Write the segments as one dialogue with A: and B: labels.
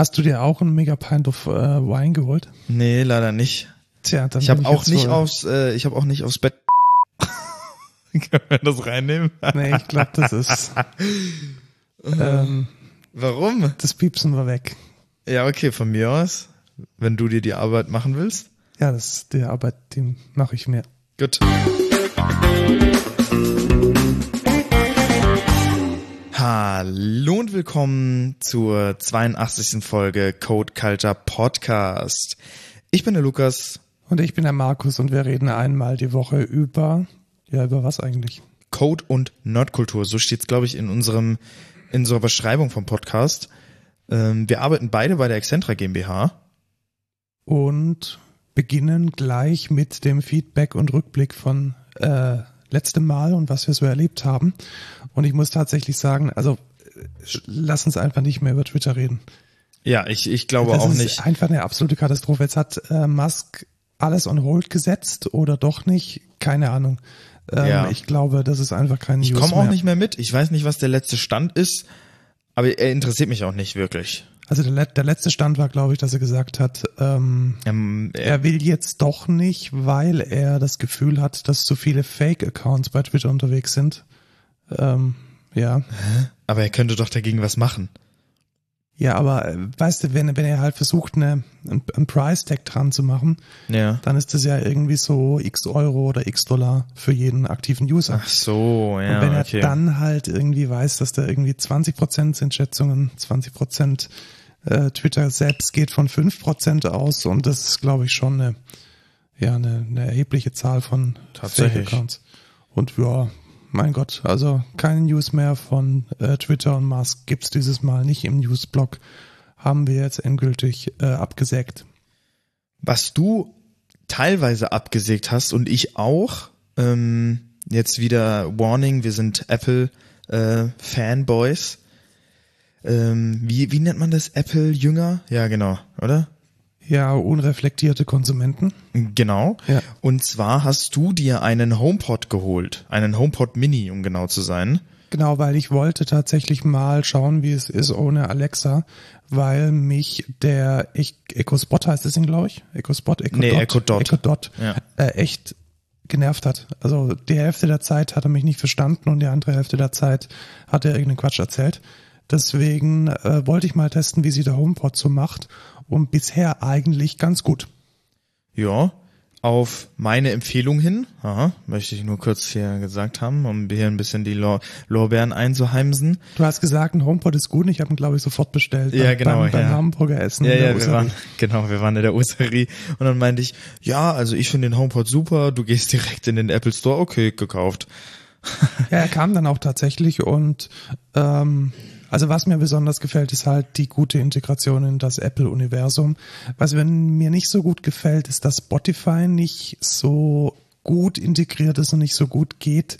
A: Hast du dir auch einen Mega Pint of äh, Wine geholt?
B: Nee, leider nicht.
A: Tja, dann
B: Ich habe auch nicht
A: wohl-
B: aufs, äh, ich habe auch nicht aufs Bett. Können wir das reinnehmen?
A: Nee, ich glaube, das ist. ähm,
B: Warum?
A: das Piepsen war weg.
B: Ja, okay, von mir aus. Wenn du dir die Arbeit machen willst.
A: Ja, das die Arbeit, die mache ich mir.
B: Gut. Hallo und willkommen zur 82. Folge Code Culture Podcast. Ich bin der Lukas.
A: Und ich bin der Markus und wir reden einmal die Woche über. Ja, über was eigentlich?
B: Code und Nerdkultur. So steht's, glaube ich, in unserem, in unserer Beschreibung vom Podcast. Ähm, wir arbeiten beide bei der Excentra GmbH.
A: Und beginnen gleich mit dem Feedback und Rückblick von äh, letztem Mal und was wir so erlebt haben. Und ich muss tatsächlich sagen, also lass uns einfach nicht mehr über Twitter reden.
B: Ja, ich, ich glaube
A: das
B: auch
A: ist
B: nicht.
A: einfach eine absolute Katastrophe. Jetzt hat äh, Musk alles on hold gesetzt oder doch nicht, keine Ahnung. Ähm,
B: Ja.
A: Ich glaube, das ist einfach kein
B: Ich komme auch nicht mehr mit. Ich weiß nicht, was der letzte Stand ist, aber er interessiert mich auch nicht wirklich.
A: Also der, der letzte Stand war, glaube ich, dass er gesagt hat, ähm,
B: Ähm, er,
A: er will jetzt doch nicht, weil er das Gefühl hat, dass zu viele Fake-Accounts bei Twitter unterwegs sind. Ähm, ja.
B: aber er könnte doch dagegen was machen.
A: Ja, aber äh, weißt du, wenn, wenn er halt versucht, eine, ein, ein Price-Tag dran zu machen,
B: Ja.
A: dann ist das ja irgendwie so x Euro oder x Dollar für jeden aktiven User.
B: Ach so, ja,
A: Und wenn er
B: okay.
A: dann halt irgendwie weiß, dass da irgendwie 20 Prozent sind Schätzungen, 20 Prozent äh, Twitter selbst geht von 5 Prozent aus und das ist, glaube ich, schon eine, ja, eine, eine erhebliche Zahl von. Fake-Accounts. Und ja, mein Gott, also keine News mehr von äh, Twitter und Musk gibt's dieses Mal nicht im Newsblog. Haben wir jetzt endgültig äh, abgesägt.
B: Was du teilweise abgesägt hast und ich auch, ähm, jetzt wieder Warning, wir sind Apple äh, Fanboys. Ähm, wie, wie nennt man das? Apple Jünger? Ja, genau, oder?
A: Ja, unreflektierte Konsumenten.
B: Genau.
A: Ja.
B: Und zwar hast du dir einen HomePod geholt, einen HomePod Mini, um genau zu sein.
A: Genau, weil ich wollte tatsächlich mal schauen, wie es ist ohne Alexa, weil mich der ich, Echo Spot heißt das Ding, glaube ich. Echo Spot, Echo
B: Nee,
A: Dot,
B: Echo Dot.
A: Echo Dot
B: Ja.
A: äh, echt genervt hat. Also die Hälfte der Zeit hat er mich nicht verstanden und die andere Hälfte der Zeit hat er irgendeinen Quatsch erzählt. Deswegen äh, wollte ich mal testen, wie sie der HomePod so macht und bisher eigentlich ganz gut.
B: Ja, auf meine Empfehlung hin, aha, möchte ich nur kurz hier gesagt haben, um hier ein bisschen die Lor Lorbeeren einzuheimsen.
A: Du hast gesagt, ein HomePod ist gut und ich habe ihn, glaube ich, sofort bestellt.
B: Ja,
A: beim,
B: genau,
A: Beim, beim
B: ja.
A: Hamburger Essen.
B: Ja,
A: in der
B: ja, wir waren, genau, wir waren in der Osterie und dann meinte ich, ja, also ich finde den HomePod super, du gehst direkt in den Apple Store, okay, gekauft.
A: Ja, er kam dann auch tatsächlich und ähm, also was mir besonders gefällt, ist halt die gute Integration in das Apple-Universum. Was mir nicht so gut gefällt, ist, dass Spotify nicht so gut integriert ist und nicht so gut geht.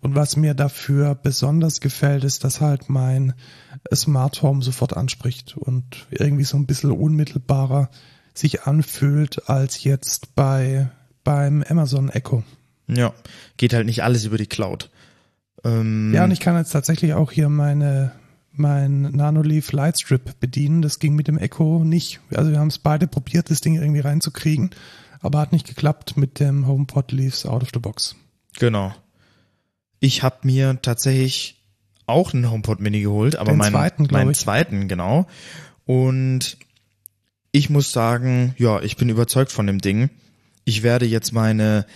A: Und was mir dafür besonders gefällt, ist, dass halt mein Smart Home sofort anspricht und irgendwie so ein bisschen unmittelbarer sich anfühlt als jetzt bei beim Amazon Echo.
B: Ja, geht halt nicht alles über die Cloud. Ähm,
A: Ja, und ich kann jetzt tatsächlich auch hier meine mein Nanoleaf Lightstrip bedienen. Das ging mit dem Echo nicht. Also wir haben es beide probiert, das Ding irgendwie reinzukriegen, aber hat nicht geklappt mit dem HomePod Leaves out of the box.
B: Genau. Ich habe mir tatsächlich auch einen HomePod Mini geholt, aber
A: Den
B: meinen,
A: zweiten,
B: meinen
A: ich.
B: zweiten, genau. Und ich muss sagen, ja, ich bin überzeugt von dem Ding. Ich werde jetzt meine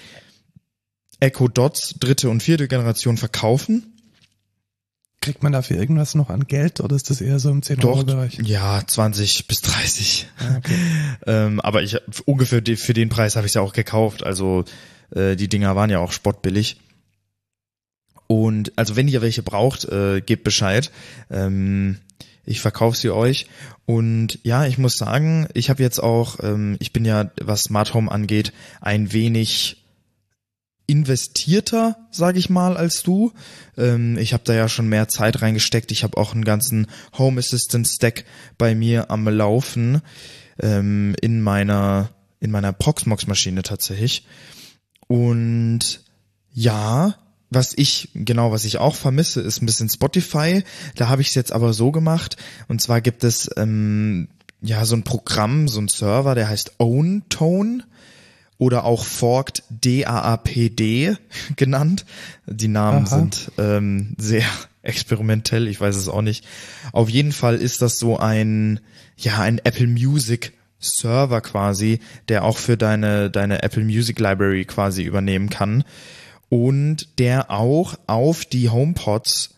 B: Echo Dots dritte und vierte Generation verkaufen.
A: Kriegt man dafür irgendwas noch an Geld oder ist das eher so im 10-Euro-Bereich?
B: ja, 20 bis 30.
A: Ah, okay.
B: ähm, aber ich ungefähr für den Preis habe ich ja auch gekauft. Also äh, die Dinger waren ja auch spottbillig. Und also wenn ihr welche braucht, äh, gebt Bescheid. Ähm, ich verkaufe sie euch. Und ja, ich muss sagen, ich habe jetzt auch, ähm, ich bin ja, was Smart Home angeht, ein wenig investierter, sage ich mal, als du. Ähm, ich habe da ja schon mehr Zeit reingesteckt. Ich habe auch einen ganzen Home Assistant Stack bei mir am Laufen ähm, in meiner in meiner Proxmox Maschine tatsächlich. Und ja, was ich, genau, was ich auch vermisse, ist ein bisschen Spotify. Da habe ich es jetzt aber so gemacht. Und zwar gibt es ähm, ja, so ein Programm, so ein Server, der heißt OwnTone oder auch Forked DAAPD genannt. Die Namen
A: Aha.
B: sind ähm, sehr experimentell, ich weiß es auch nicht. Auf jeden Fall ist das so ein, ja, ein Apple Music Server quasi, der auch für deine, deine Apple Music Library quasi übernehmen kann und der auch auf die HomePods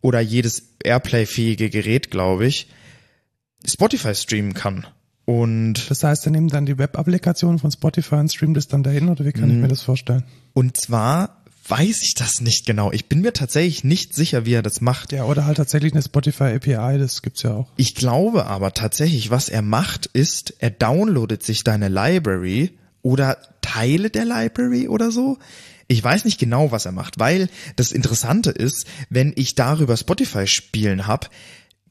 B: oder jedes Airplay-fähige Gerät, glaube ich, Spotify streamen kann. Und,
A: Das heißt, er nimmt dann die Web-Applikation von Spotify und streamt es dann dahin oder wie kann ich
B: Mhm.
A: mir das vorstellen?
B: und zwar weiß ich das nicht genau. Ich bin mir tatsächlich nicht sicher, wie er das macht.
A: Ja, oder halt tatsächlich eine Spotify API, das gibt's ja auch.
B: Ich glaube aber tatsächlich, was er macht, ist, er downloadet sich deine Library oder Teile der Library oder so. Ich weiß nicht genau, was er macht, weil das Interessante ist, wenn ich darüber Spotify spielen hab,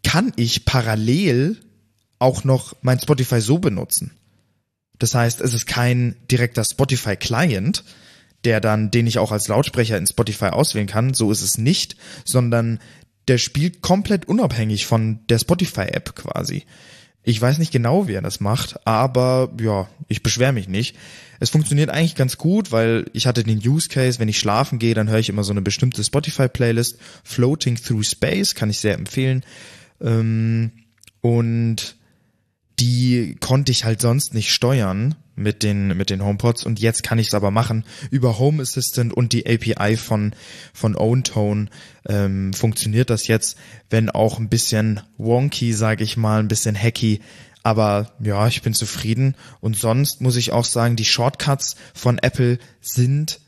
B: kann ich parallel auch noch mein Spotify so benutzen. Das heißt, es ist kein direkter Spotify Client, der dann, den ich auch als Lautsprecher in Spotify auswählen kann. So ist es nicht, sondern der spielt komplett unabhängig von der Spotify App quasi. Ich weiß nicht genau, wie er das macht, aber ja, ich beschwere mich nicht. Es funktioniert eigentlich ganz gut, weil ich hatte den Use Case, wenn ich schlafen gehe, dann höre ich immer so eine bestimmte Spotify Playlist. Floating Through Space kann ich sehr empfehlen. Ähm, und die konnte ich halt sonst nicht steuern mit den mit den HomePods und jetzt kann ich es aber machen über Home Assistant und die API von von OwnTone ähm, funktioniert das jetzt, wenn auch ein bisschen wonky, sage ich mal, ein bisschen hacky, aber ja, ich bin zufrieden und sonst muss ich auch sagen, die Shortcuts von Apple sind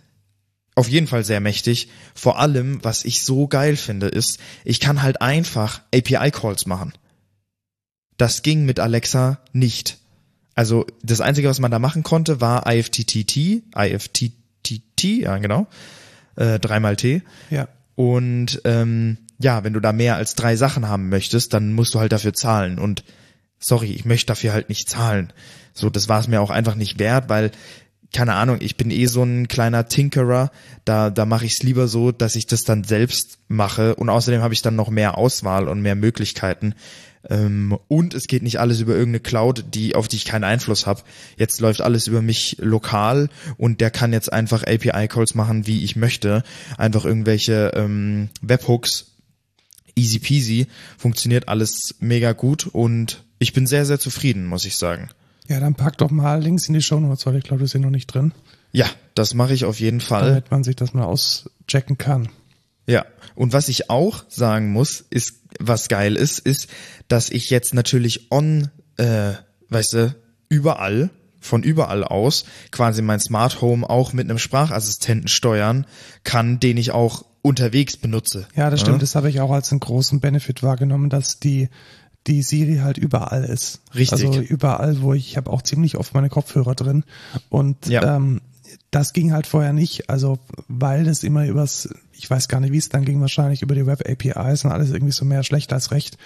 B: auf jeden Fall sehr mächtig. Vor allem, was ich so geil finde, ist, ich kann halt einfach API-Calls machen. Das ging mit Alexa nicht. Also das Einzige, was man da machen konnte, war IFTTT, IFTTT, ja genau, äh, dreimal T.
A: Ja.
B: Und ähm, ja, wenn du da mehr als drei Sachen haben möchtest, dann musst du halt dafür zahlen. Und sorry, ich möchte dafür halt nicht zahlen. So, das war es mir auch einfach nicht wert, weil keine Ahnung, ich bin eh so ein kleiner Tinkerer, da da mache ich es lieber so, dass ich das dann selbst mache und außerdem habe ich dann noch mehr Auswahl und mehr Möglichkeiten. Ähm, und es geht nicht alles über irgendeine Cloud, die auf die ich keinen Einfluss habe. Jetzt läuft alles über mich lokal und der kann jetzt einfach API Calls machen, wie ich möchte, einfach irgendwelche ähm, Webhooks easy peasy, funktioniert alles mega gut und ich bin sehr, sehr zufrieden, muss ich sagen.
A: Ja, dann pack doch mal Links in die Show Notes, weil ich glaube, das sind noch nicht drin,
B: Ja, das mache ich auf jeden Fall.
A: damit man sich das mal auschecken kann.
B: Ja, und was ich auch sagen muss, ist, was geil ist, ist, dass ich jetzt natürlich on, äh, weißt du, überall, von überall aus, quasi mein Smart Home auch mit einem Sprachassistenten steuern kann, den ich auch unterwegs benutze.
A: Ja, das stimmt. Das habe ich auch als einen großen Benefit wahrgenommen, dass die die Siri halt überall ist.
B: Richtig.
A: Also überall, wo ich, ich habe auch ziemlich oft meine Kopfhörer drin und
B: Ja.
A: ähm, das ging halt vorher nicht, also weil das immer übers, ich weiß gar nicht, wie es dann ging, wahrscheinlich über die Web APIs und alles irgendwie so mehr schlecht als recht.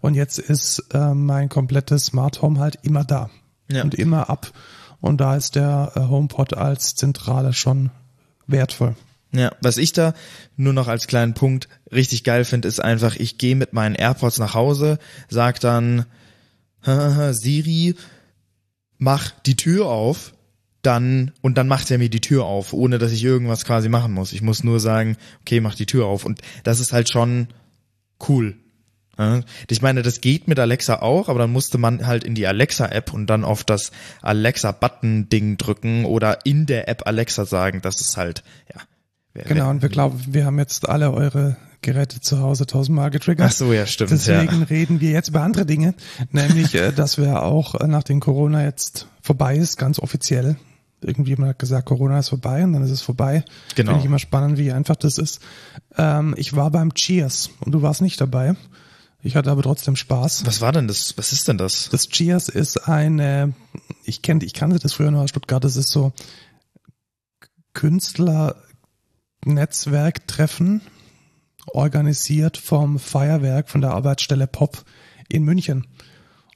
A: Und jetzt ist äh, mein komplettes Smart Home halt immer da
B: Ja.
A: und immer ab. Und da ist der äh, HomePod als Zentrale schon wertvoll.
B: Ja, was ich da nur noch als kleinen Punkt richtig geil finde, ist einfach, ich gehe mit meinen AirPods nach Hause, sag dann, "Hahaha, Siri, mach die Tür auf, dann, und dann macht er mir die Tür auf, ohne dass ich irgendwas quasi machen muss. Ich muss nur sagen, okay, mach die Tür auf. Und das ist halt schon cool. Ich meine, das geht mit Alexa auch, aber dann musste man halt in die Alexa-App und dann auf das Alexa-Button-Ding drücken oder in der App Alexa sagen. Das ist halt, ja. wer-
A: Genau,
B: wer-
A: und wir glauben, wir haben jetzt alle eure Geräte zu Hause tausendmal getriggert.
B: Ach so, ja, stimmt.
A: Deswegen
B: ja.
A: reden wir jetzt über andere Dinge, nämlich, äh, dass wir auch äh, nachdem Corona jetzt vorbei ist, ganz offiziell. Irgendjemand hat gesagt, Corona ist vorbei und dann ist es vorbei.
B: Genau.
A: Finde ich immer spannend, wie einfach das ist. Ähm, ich war beim Cheers und du warst nicht dabei. Ich hatte aber trotzdem Spaß.
B: Was war denn das? Was ist denn das?
A: Das Cheers ist eine, ich kenne, ich kannte das früher noch aus Stuttgart, das ist so Künstler-Netzwerktreffen, organisiert vom Feuerwerk, von der Arbeitsstelle Pop in München.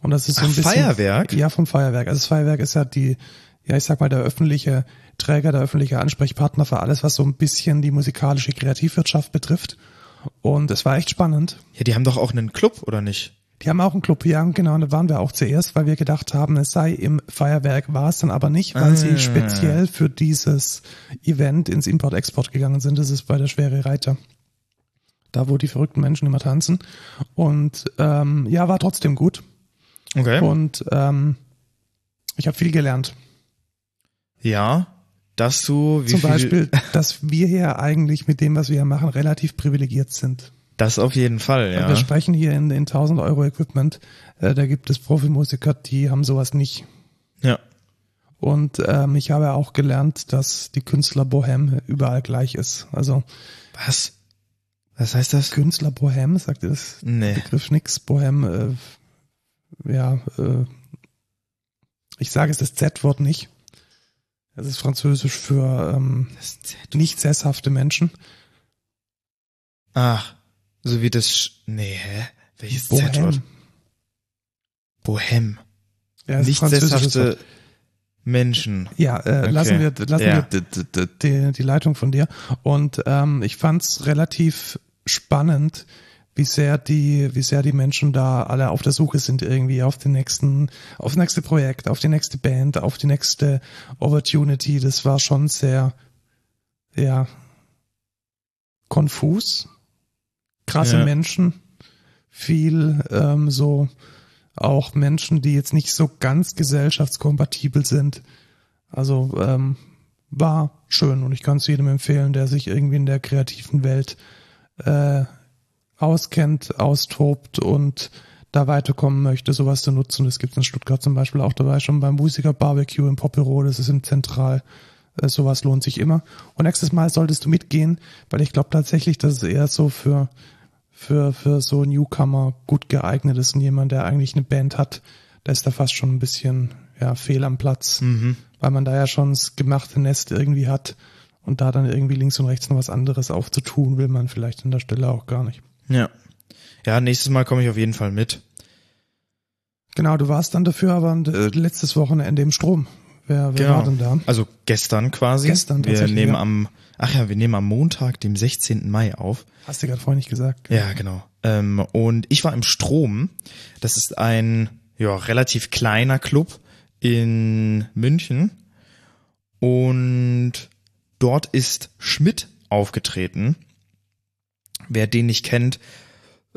A: Und das ist so ein
B: Ach,
A: bisschen.
B: Feuerwerk?
A: Ja, vom Feuerwerk. Also das Feuerwerk ist ja die, ja, ich sag mal, der öffentliche Träger, der öffentliche Ansprechpartner für alles, was so ein bisschen die musikalische Kreativwirtschaft betrifft. Und es war echt spannend.
B: Ja, die haben doch auch einen Club, oder nicht?
A: Die haben auch einen Club, ja, genau, und da waren wir auch zuerst, weil wir gedacht haben, es sei im Feuerwerk, war es dann aber nicht, weil
B: Ah.
A: sie speziell für dieses Event ins Import-Export gegangen sind. Das ist bei der Schwere Reiter. Da, wo die verrückten Menschen immer tanzen. Und ähm, ja, war trotzdem gut.
B: Okay.
A: Und ähm, ich habe viel gelernt.
B: Ja, dass du, wie
A: Zum
B: viel,
A: Beispiel, dass wir hier eigentlich mit dem, was wir hier machen, relativ privilegiert sind.
B: das auf jeden Fall,
A: Wir
B: ja.
A: sprechen hier in, in 1000 Euro Equipment. Äh, da gibt es Profimusiker, die haben sowas nicht.
B: Ja.
A: Und ähm, ich habe auch gelernt, dass die Künstler Bohem überall gleich ist. Also
B: Was? Was heißt das?
A: Künstler Bohem, sagt das
B: Nee.
A: Begriff nix. Bohem, äh, ja, äh, ich sage es das Z-Wort nicht. Das ist französisch für ähm, nicht sesshafte Menschen.
B: Ach, so wie das, Sch nee, hä? Welches Z-Wort?
A: Bohem.
B: Bohem.
A: Ja,
B: Nicht sesshafte Menschen.
A: Ja, äh,
B: Okay.
A: lassen wir, lassen
B: Ja.
A: wir die, die Leitung von dir. Und ähm, ich fand's relativ spannend, wie sehr die, wie sehr die Menschen da alle auf der Suche sind irgendwie auf den nächsten, aufs nächste Projekt, auf die nächste Band, auf die nächste Opportunity. Das war schon sehr, ja, konfus. Krasse
B: Ja.
A: Menschen, viel ähm, so auch Menschen, die jetzt nicht so ganz gesellschaftskompatibel sind. Also ähm, war schön und ich kann es jedem empfehlen, der sich irgendwie in der kreativen Welt äh, auskennt, austobt und da weiterkommen möchte, sowas zu nutzen. Das gibt es in Stuttgart zum Beispiel auch dabei schon beim Musiker Barbecue im Popero, das ist im Zentral. Äh, sowas lohnt sich immer. Und nächstes Mal solltest du mitgehen, weil ich glaube tatsächlich, dass es eher so für für, für so Newcomer gut geeignet ist und jemand, der eigentlich eine Band hat, der ist da fast schon ein bisschen ja, fehl am Platz,
B: Mhm.
A: weil man da ja schon das gemachte Nest irgendwie hat und da dann irgendwie links und rechts noch was anderes aufzutun, will man vielleicht an der Stelle auch gar nicht.
B: Ja. Ja, nächstes Mal komme ich auf jeden Fall mit.
A: Genau, du warst dann dafür aber äh, letztes Wochenende im Strom. Wer, wer
B: Genau.
A: war denn da?
B: Also gestern quasi.
A: Gestern
B: Wir nehmen
A: ja.
B: am, ach ja, wir nehmen am Montag, dem 16. Mai auf.
A: Hast du gerade vorhin nicht gesagt.
B: Ja, genau. Ähm, und ich war im Strom. Das ist ein ja, relativ kleiner Club in München. Und dort ist Schmidt aufgetreten. Wer den nicht kennt,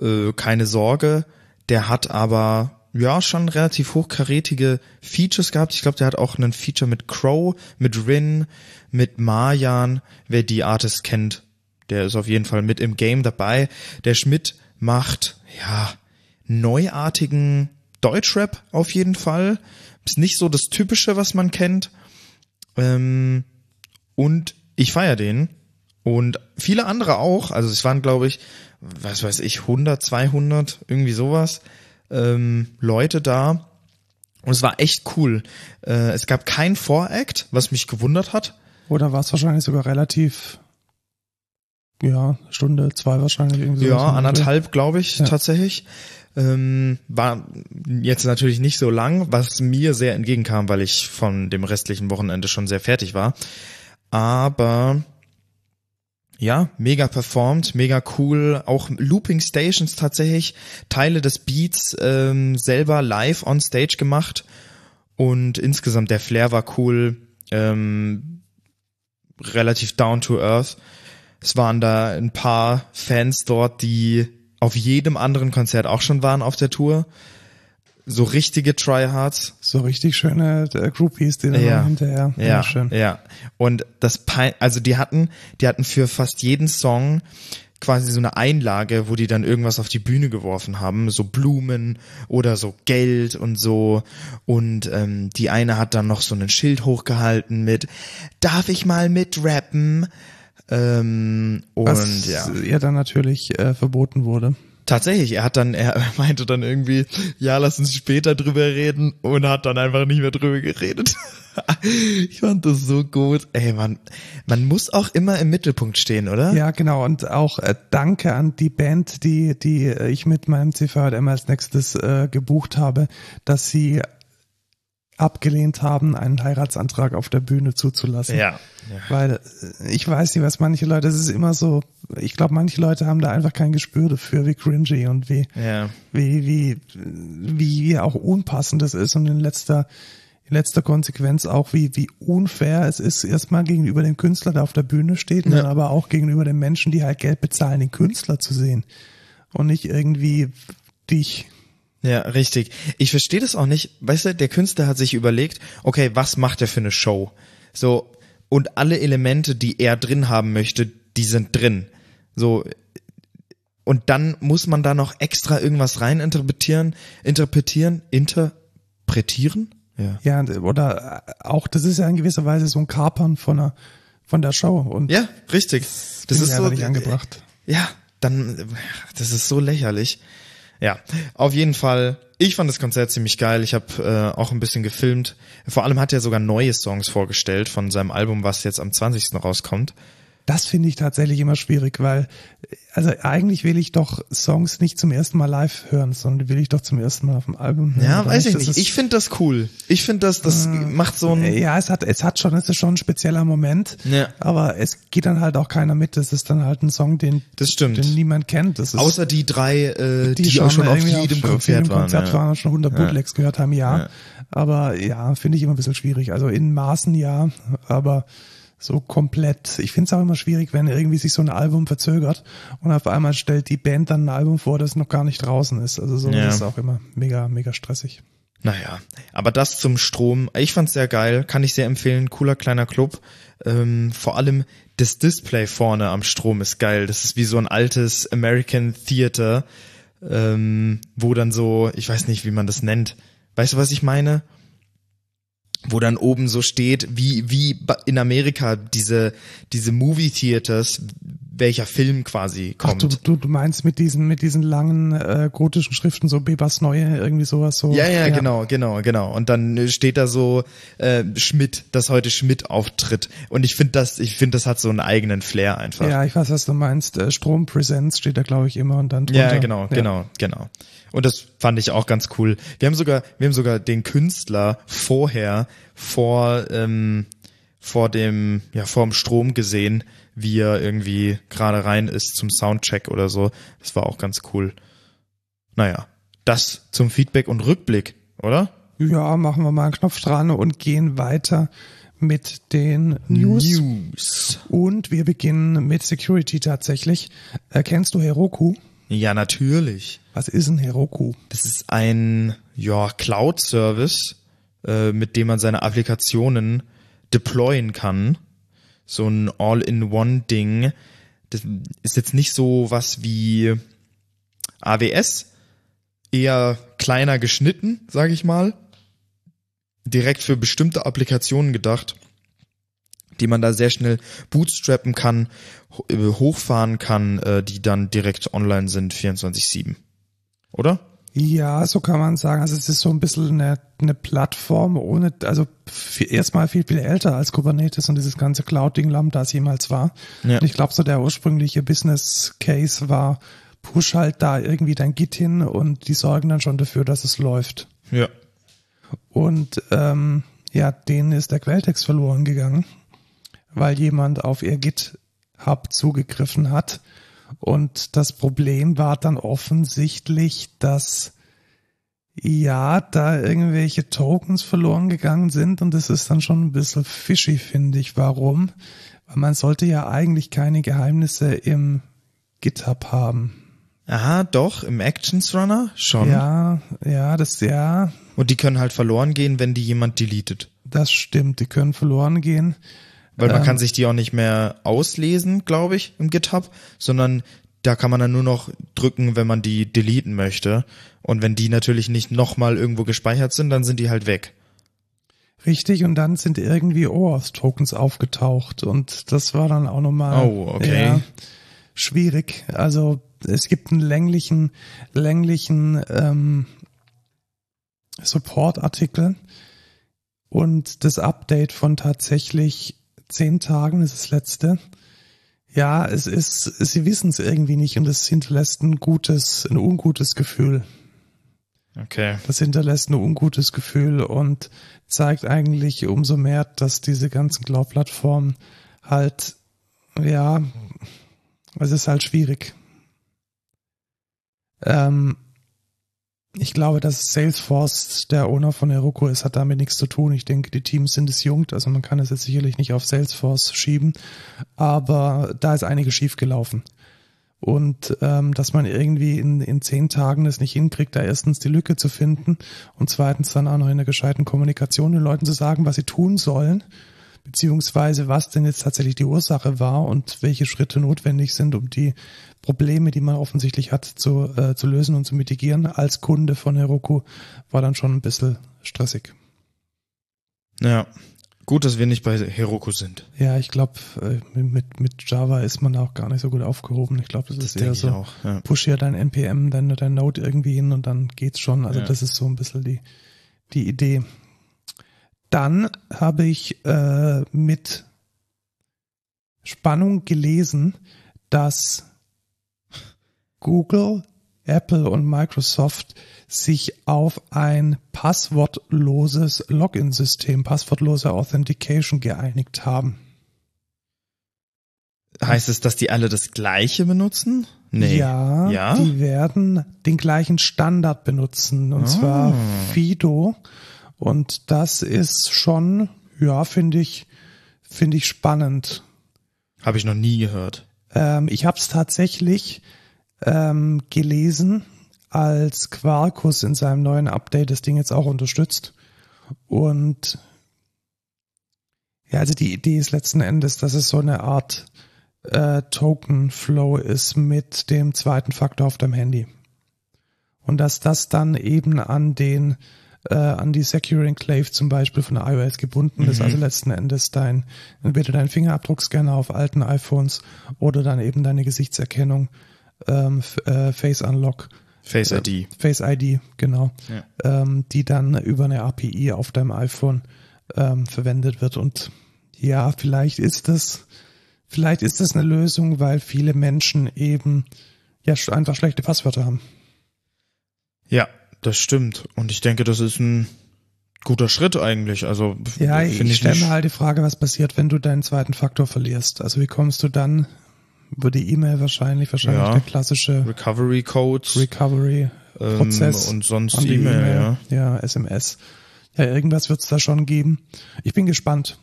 B: äh, keine Sorge. Der hat aber ja schon relativ hochkarätige Features gehabt. Ich glaube, der hat auch einen Feature mit Crow, mit Rin, mit Marjan. Wer die Artist kennt, der ist auf jeden Fall mit im Game dabei. Der Schmidt macht ja neuartigen Deutschrap auf jeden Fall. Ist nicht so das Typische, was man kennt. Ähm, und ich feier den. Und viele andere auch. Also es waren, glaube ich, was weiß ich, 100, 200, irgendwie sowas, ähm, Leute da. Und es war echt cool. Äh, es gab kein Voract, was mich gewundert hat.
A: Oder war es wahrscheinlich sogar relativ, ja, Stunde, zwei wahrscheinlich irgendwie
B: Ja, anderthalb, glaube ich,
A: Ja.
B: tatsächlich. Ähm, war jetzt natürlich nicht so lang, was mir sehr entgegenkam, weil ich von dem restlichen Wochenende schon sehr fertig war. Aber ja, mega performt, mega cool. Auch Looping Stations tatsächlich, Teile des Beats ähm, selber live on Stage gemacht. Und insgesamt der Flair war cool, ähm, relativ down to earth. Es waren da ein paar Fans dort, die auf jedem anderen Konzert auch schon waren auf der Tour. So richtige Tryhards.
A: So richtig schöne äh, Groupies, die dann
B: Ja.
A: hinterher.
B: Ja,
A: schön.
B: ja. Und das Pein also die hatten, die hatten für fast jeden Song quasi so eine Einlage, wo die dann irgendwas auf die Bühne geworfen haben, so Blumen oder so Geld und so. Und ähm, die eine hat dann noch so ein Schild hochgehalten mit Darf ich mal mitrappen? Ähm, und
A: Was
B: ja.
A: ihr dann natürlich äh, verboten wurde.
B: Tatsächlich, er hat dann, er meinte dann irgendwie, ja, lass uns später drüber reden und hat dann einfach nicht mehr drüber geredet. ich fand das so gut. Ey, man, man muss auch immer im Mittelpunkt stehen, oder?
A: Ja, genau. Und auch äh, danke an die Band, die, die äh, ich mit meinem CVM als nächstes äh, gebucht habe, dass sie abgelehnt haben, einen Heiratsantrag auf der Bühne zuzulassen.
B: Ja. ja.
A: Weil äh, ich weiß nicht, was manche Leute, es ist immer so ich glaube, manche Leute haben da einfach kein Gespür dafür, wie cringy und wie,
B: Ja.
A: wie, wie, wie, wie auch unpassend das ist und in letzter, in letzter Konsequenz auch wie, wie unfair es ist, erstmal gegenüber dem Künstler, der auf der Bühne steht, und
B: Ja.
A: dann aber auch gegenüber den Menschen, die halt Geld bezahlen, den Künstler zu sehen und nicht irgendwie dich.
B: Ja, richtig. Ich verstehe das auch nicht. Weißt du, der Künstler hat sich überlegt, okay, was macht er für eine Show? So, und alle Elemente, die er drin haben möchte, die sind drin. So, und dann muss man da noch extra irgendwas rein interpretieren, interpretieren, interpretieren? Ja.
A: Ja, oder auch, das ist ja in gewisser Weise so ein Kapern von der, von der Show und
B: Ja, richtig. Das
A: finde
B: ist so
A: nicht angebracht.
B: Ja, dann, das ist so lächerlich. Ja, auf jeden Fall. Ich fand das Konzert ziemlich geil. Ich habe äh, auch ein bisschen gefilmt. Vor allem hat er sogar neue Songs vorgestellt von seinem Album, was jetzt am 20. rauskommt.
A: Das finde ich tatsächlich immer schwierig, weil, also eigentlich will ich doch Songs nicht zum ersten Mal live hören, sondern die will ich doch zum ersten Mal auf dem Album hören.
B: Ja, weiß ich nicht.
A: ist-
B: Ich finde das cool. Ich finde das, das macht so ein.
A: ja, es hat, es hat schon, es ist schon ein spezieller Moment.
B: Ja.
A: Aber es geht dann halt auch keiner mit. Das ist dann halt ein Song, den,
B: Das stimmt.
A: den niemand kennt. Das ist,
B: Außer die drei, äh, die, auch schon auf jedem
A: auf
B: Konzert
A: jedem
B: waren.
A: Konzert
B: ja.
A: waren und schon 100 Bootlegs gehört haben, ja.
B: Ja.
A: Aber ja, finde ich immer ein bisschen schwierig. Also in Maßen ja, aber so komplett. Ich finde es auch immer schwierig, wenn irgendwie sich so ein Album verzögert und auf einmal stellt die Band dann ein Album vor, das noch gar nicht draußen ist. Also so
B: Ja.
A: ist es auch immer mega, mega stressig.
B: Naja, aber das zum Strom, ich fand's sehr geil, kann ich sehr empfehlen, cooler kleiner Club. Ähm, vor allem das Display vorne am Strom ist geil. Das ist wie so ein altes American Theater, ähm, wo dann so, ich weiß nicht, wie man das nennt. Weißt du, was ich meine? Wo dann oben so steht, wie, wie in Amerika diese, diese Movie Theaters, welcher Film quasi
A: Ach,
B: kommt.
A: du, du, du meinst mit diesen, mit diesen langen äh, gotischen Schriften, so Bebas Neue, irgendwie sowas so.
B: Ja, ja, genau, genau, genau. Und dann äh, steht da so äh, Schmidt, dass heute Schmidt auftritt. Und ich finde das, ich finde, das hat so einen eigenen Flair einfach.
A: Ja, ich weiß, was du meinst. Äh, Strom Presents steht da, glaube ich, immer und dann drunter.
B: Ja, genau, genau, genau. Und das fand ich auch ganz cool. Wir haben sogar, wir haben sogar den Künstler vorher vor ähm, vor dem ja vor dem Strom gesehen, wie er irgendwie gerade rein ist zum Soundcheck oder so. Das war auch ganz cool. Naja, das zum Feedback und Rückblick, oder?
A: Ja, machen wir mal einen Knopf dran und gehen weiter mit den News.
B: News.
A: Und wir beginnen mit Security tatsächlich. Äh, kennst du Heroku?
B: Ja, natürlich.
A: Was ist ein Heroku?
B: Das ist ein ja, Cloud-Service, äh, mit dem man seine Applikationen deployen kann. So ein All-in-One-Ding. Das ist jetzt nicht so was wie AWS, eher kleiner geschnitten, sage ich mal. Direkt für bestimmte Applikationen gedacht, die man da sehr schnell bootstrappen kann, äh, hochfahren kann, äh, die dann direkt online sind 24/7. Oder?
A: Ja, so kann man sagen. Also es ist so ein bisschen eine, eine Plattform ohne, also erstmal viel, viel älter als Kubernetes und dieses ganze Cloud-Ding Lambdas jemals war.
B: Ja.
A: Und ich glaube, so der ursprüngliche Business Case war, push halt da irgendwie dein Git hin und die sorgen dann schon dafür, dass es läuft.
B: Ja.
A: Und ähm, ja, denen ist der Quelltext verloren gegangen, weil jemand auf ihr GitHub zugegriffen hat. Und das Problem war dann offensichtlich, dass ja, da irgendwelche Tokens verloren gegangen sind und das ist dann schon ein bisschen fishy, finde ich. Warum? Weil man sollte ja eigentlich keine Geheimnisse im GitHub haben.
B: Aha, doch, im Actions Runner schon.
A: Ja, ja, das, ja,
B: Und die können halt verloren gehen, wenn die jemand deletet.
A: das stimmt. Die können verloren gehen.
B: Weil man
A: Ähm.
B: kann sich die auch nicht mehr auslesen, glaube ich, im GitHub, sondern da kann man dann nur noch drücken, wenn man die deleten möchte. Und wenn die natürlich nicht nochmal irgendwo gespeichert sind, dann sind die halt weg.
A: Richtig, und dann sind irgendwie OAuth-Tokens aufgetaucht und das war dann auch nochmal
B: Oh, okay.
A: ja, schwierig. Also es gibt einen länglichen, länglichen ähm, Support-Artikel und das Update von tatsächlich zehn Tagen ist das letzte. Ja, es ist, sie wissen es irgendwie nicht und es hinterlässt ein gutes, ein ungutes Gefühl.
B: Okay.
A: Das hinterlässt ein ungutes Gefühl und zeigt eigentlich umso mehr, dass diese ganzen Cloud-Plattformen halt, ja, Es ist halt schwierig. Ähm, ich glaube, dass Salesforce der Owner von Heroku ist, hat damit nichts zu tun. Ich denke, die Teams sind es jung, also man kann es jetzt sicherlich nicht auf Salesforce schieben, aber da ist einiges schiefgelaufen. Und ähm, dass man irgendwie in, in zehn Tagen es nicht hinkriegt, da erstens die Lücke zu finden und zweitens dann auch noch in der gescheiten Kommunikation den Leuten zu sagen, was sie tun sollen, beziehungsweise was denn jetzt tatsächlich die Ursache war und welche Schritte notwendig sind, um die Probleme, die man offensichtlich hat, zu, äh, zu lösen und zu mitigieren als Kunde von Heroku, war dann schon ein bisschen stressig.
B: Ja, gut, dass wir nicht bei Heroku sind.
A: Ja, ich glaube, äh, mit, mit Java ist man auch gar nicht so gut aufgehoben. Ich glaube, das, das ist eher so, auch, ja. push hier dein NPM, dein, dein Node irgendwie hin und dann geht's schon. Also ja. das ist so ein bisschen die, die Idee. Dann habe ich äh, mit Spannung gelesen, dass Google, Apple und Microsoft sich auf ein passwortloses Login-System, passwortlose Authentication geeinigt haben.
B: Heißt es, dass die alle das gleiche benutzen?
A: Nee. Ja, ja? die werden den gleichen Standard benutzen, und oh. zwar Fido. Und das ist schon, ja, finde ich, finde ich spannend.
B: Habe ich noch nie gehört.
A: Ähm, ich habe es tatsächlich ähm, gelesen, als Quarkus in seinem neuen Update das Ding jetzt auch unterstützt. Und ja, also die Idee ist letzten Endes, dass es so eine Art äh, Token Flow ist mit dem zweiten Faktor auf dem Handy. Und dass das dann eben an den äh, an die Secure Enclave zum Beispiel von iOS gebunden mhm. ist. Also letzten Endes dein, entweder dein Fingerabdruckscanner auf alten iPhones oder dann eben deine Gesichtserkennung, ähm, äh, Face Unlock.
B: Face ID. Äh,
A: Face ID, genau. Ja. Ähm, die dann über eine API auf deinem iPhone ähm, verwendet wird. Und ja, vielleicht ist das, vielleicht ist das eine Lösung, weil viele Menschen eben ja einfach schlechte Passwörter haben.
B: Ja, das stimmt. Und ich denke, das ist ein guter Schritt eigentlich. Also
A: ja, ich, ich stelle mir halt die Frage, was passiert, wenn du deinen zweiten Faktor verlierst. Also wie kommst du dann über die E-Mail wahrscheinlich, wahrscheinlich ja. der klassische
B: Recovery Code,
A: Recovery ähm, Prozess
B: ähm, und sonst E-Mail, e ja.
A: ja, SMS. Ja, irgendwas wird es da schon geben. Ich bin gespannt.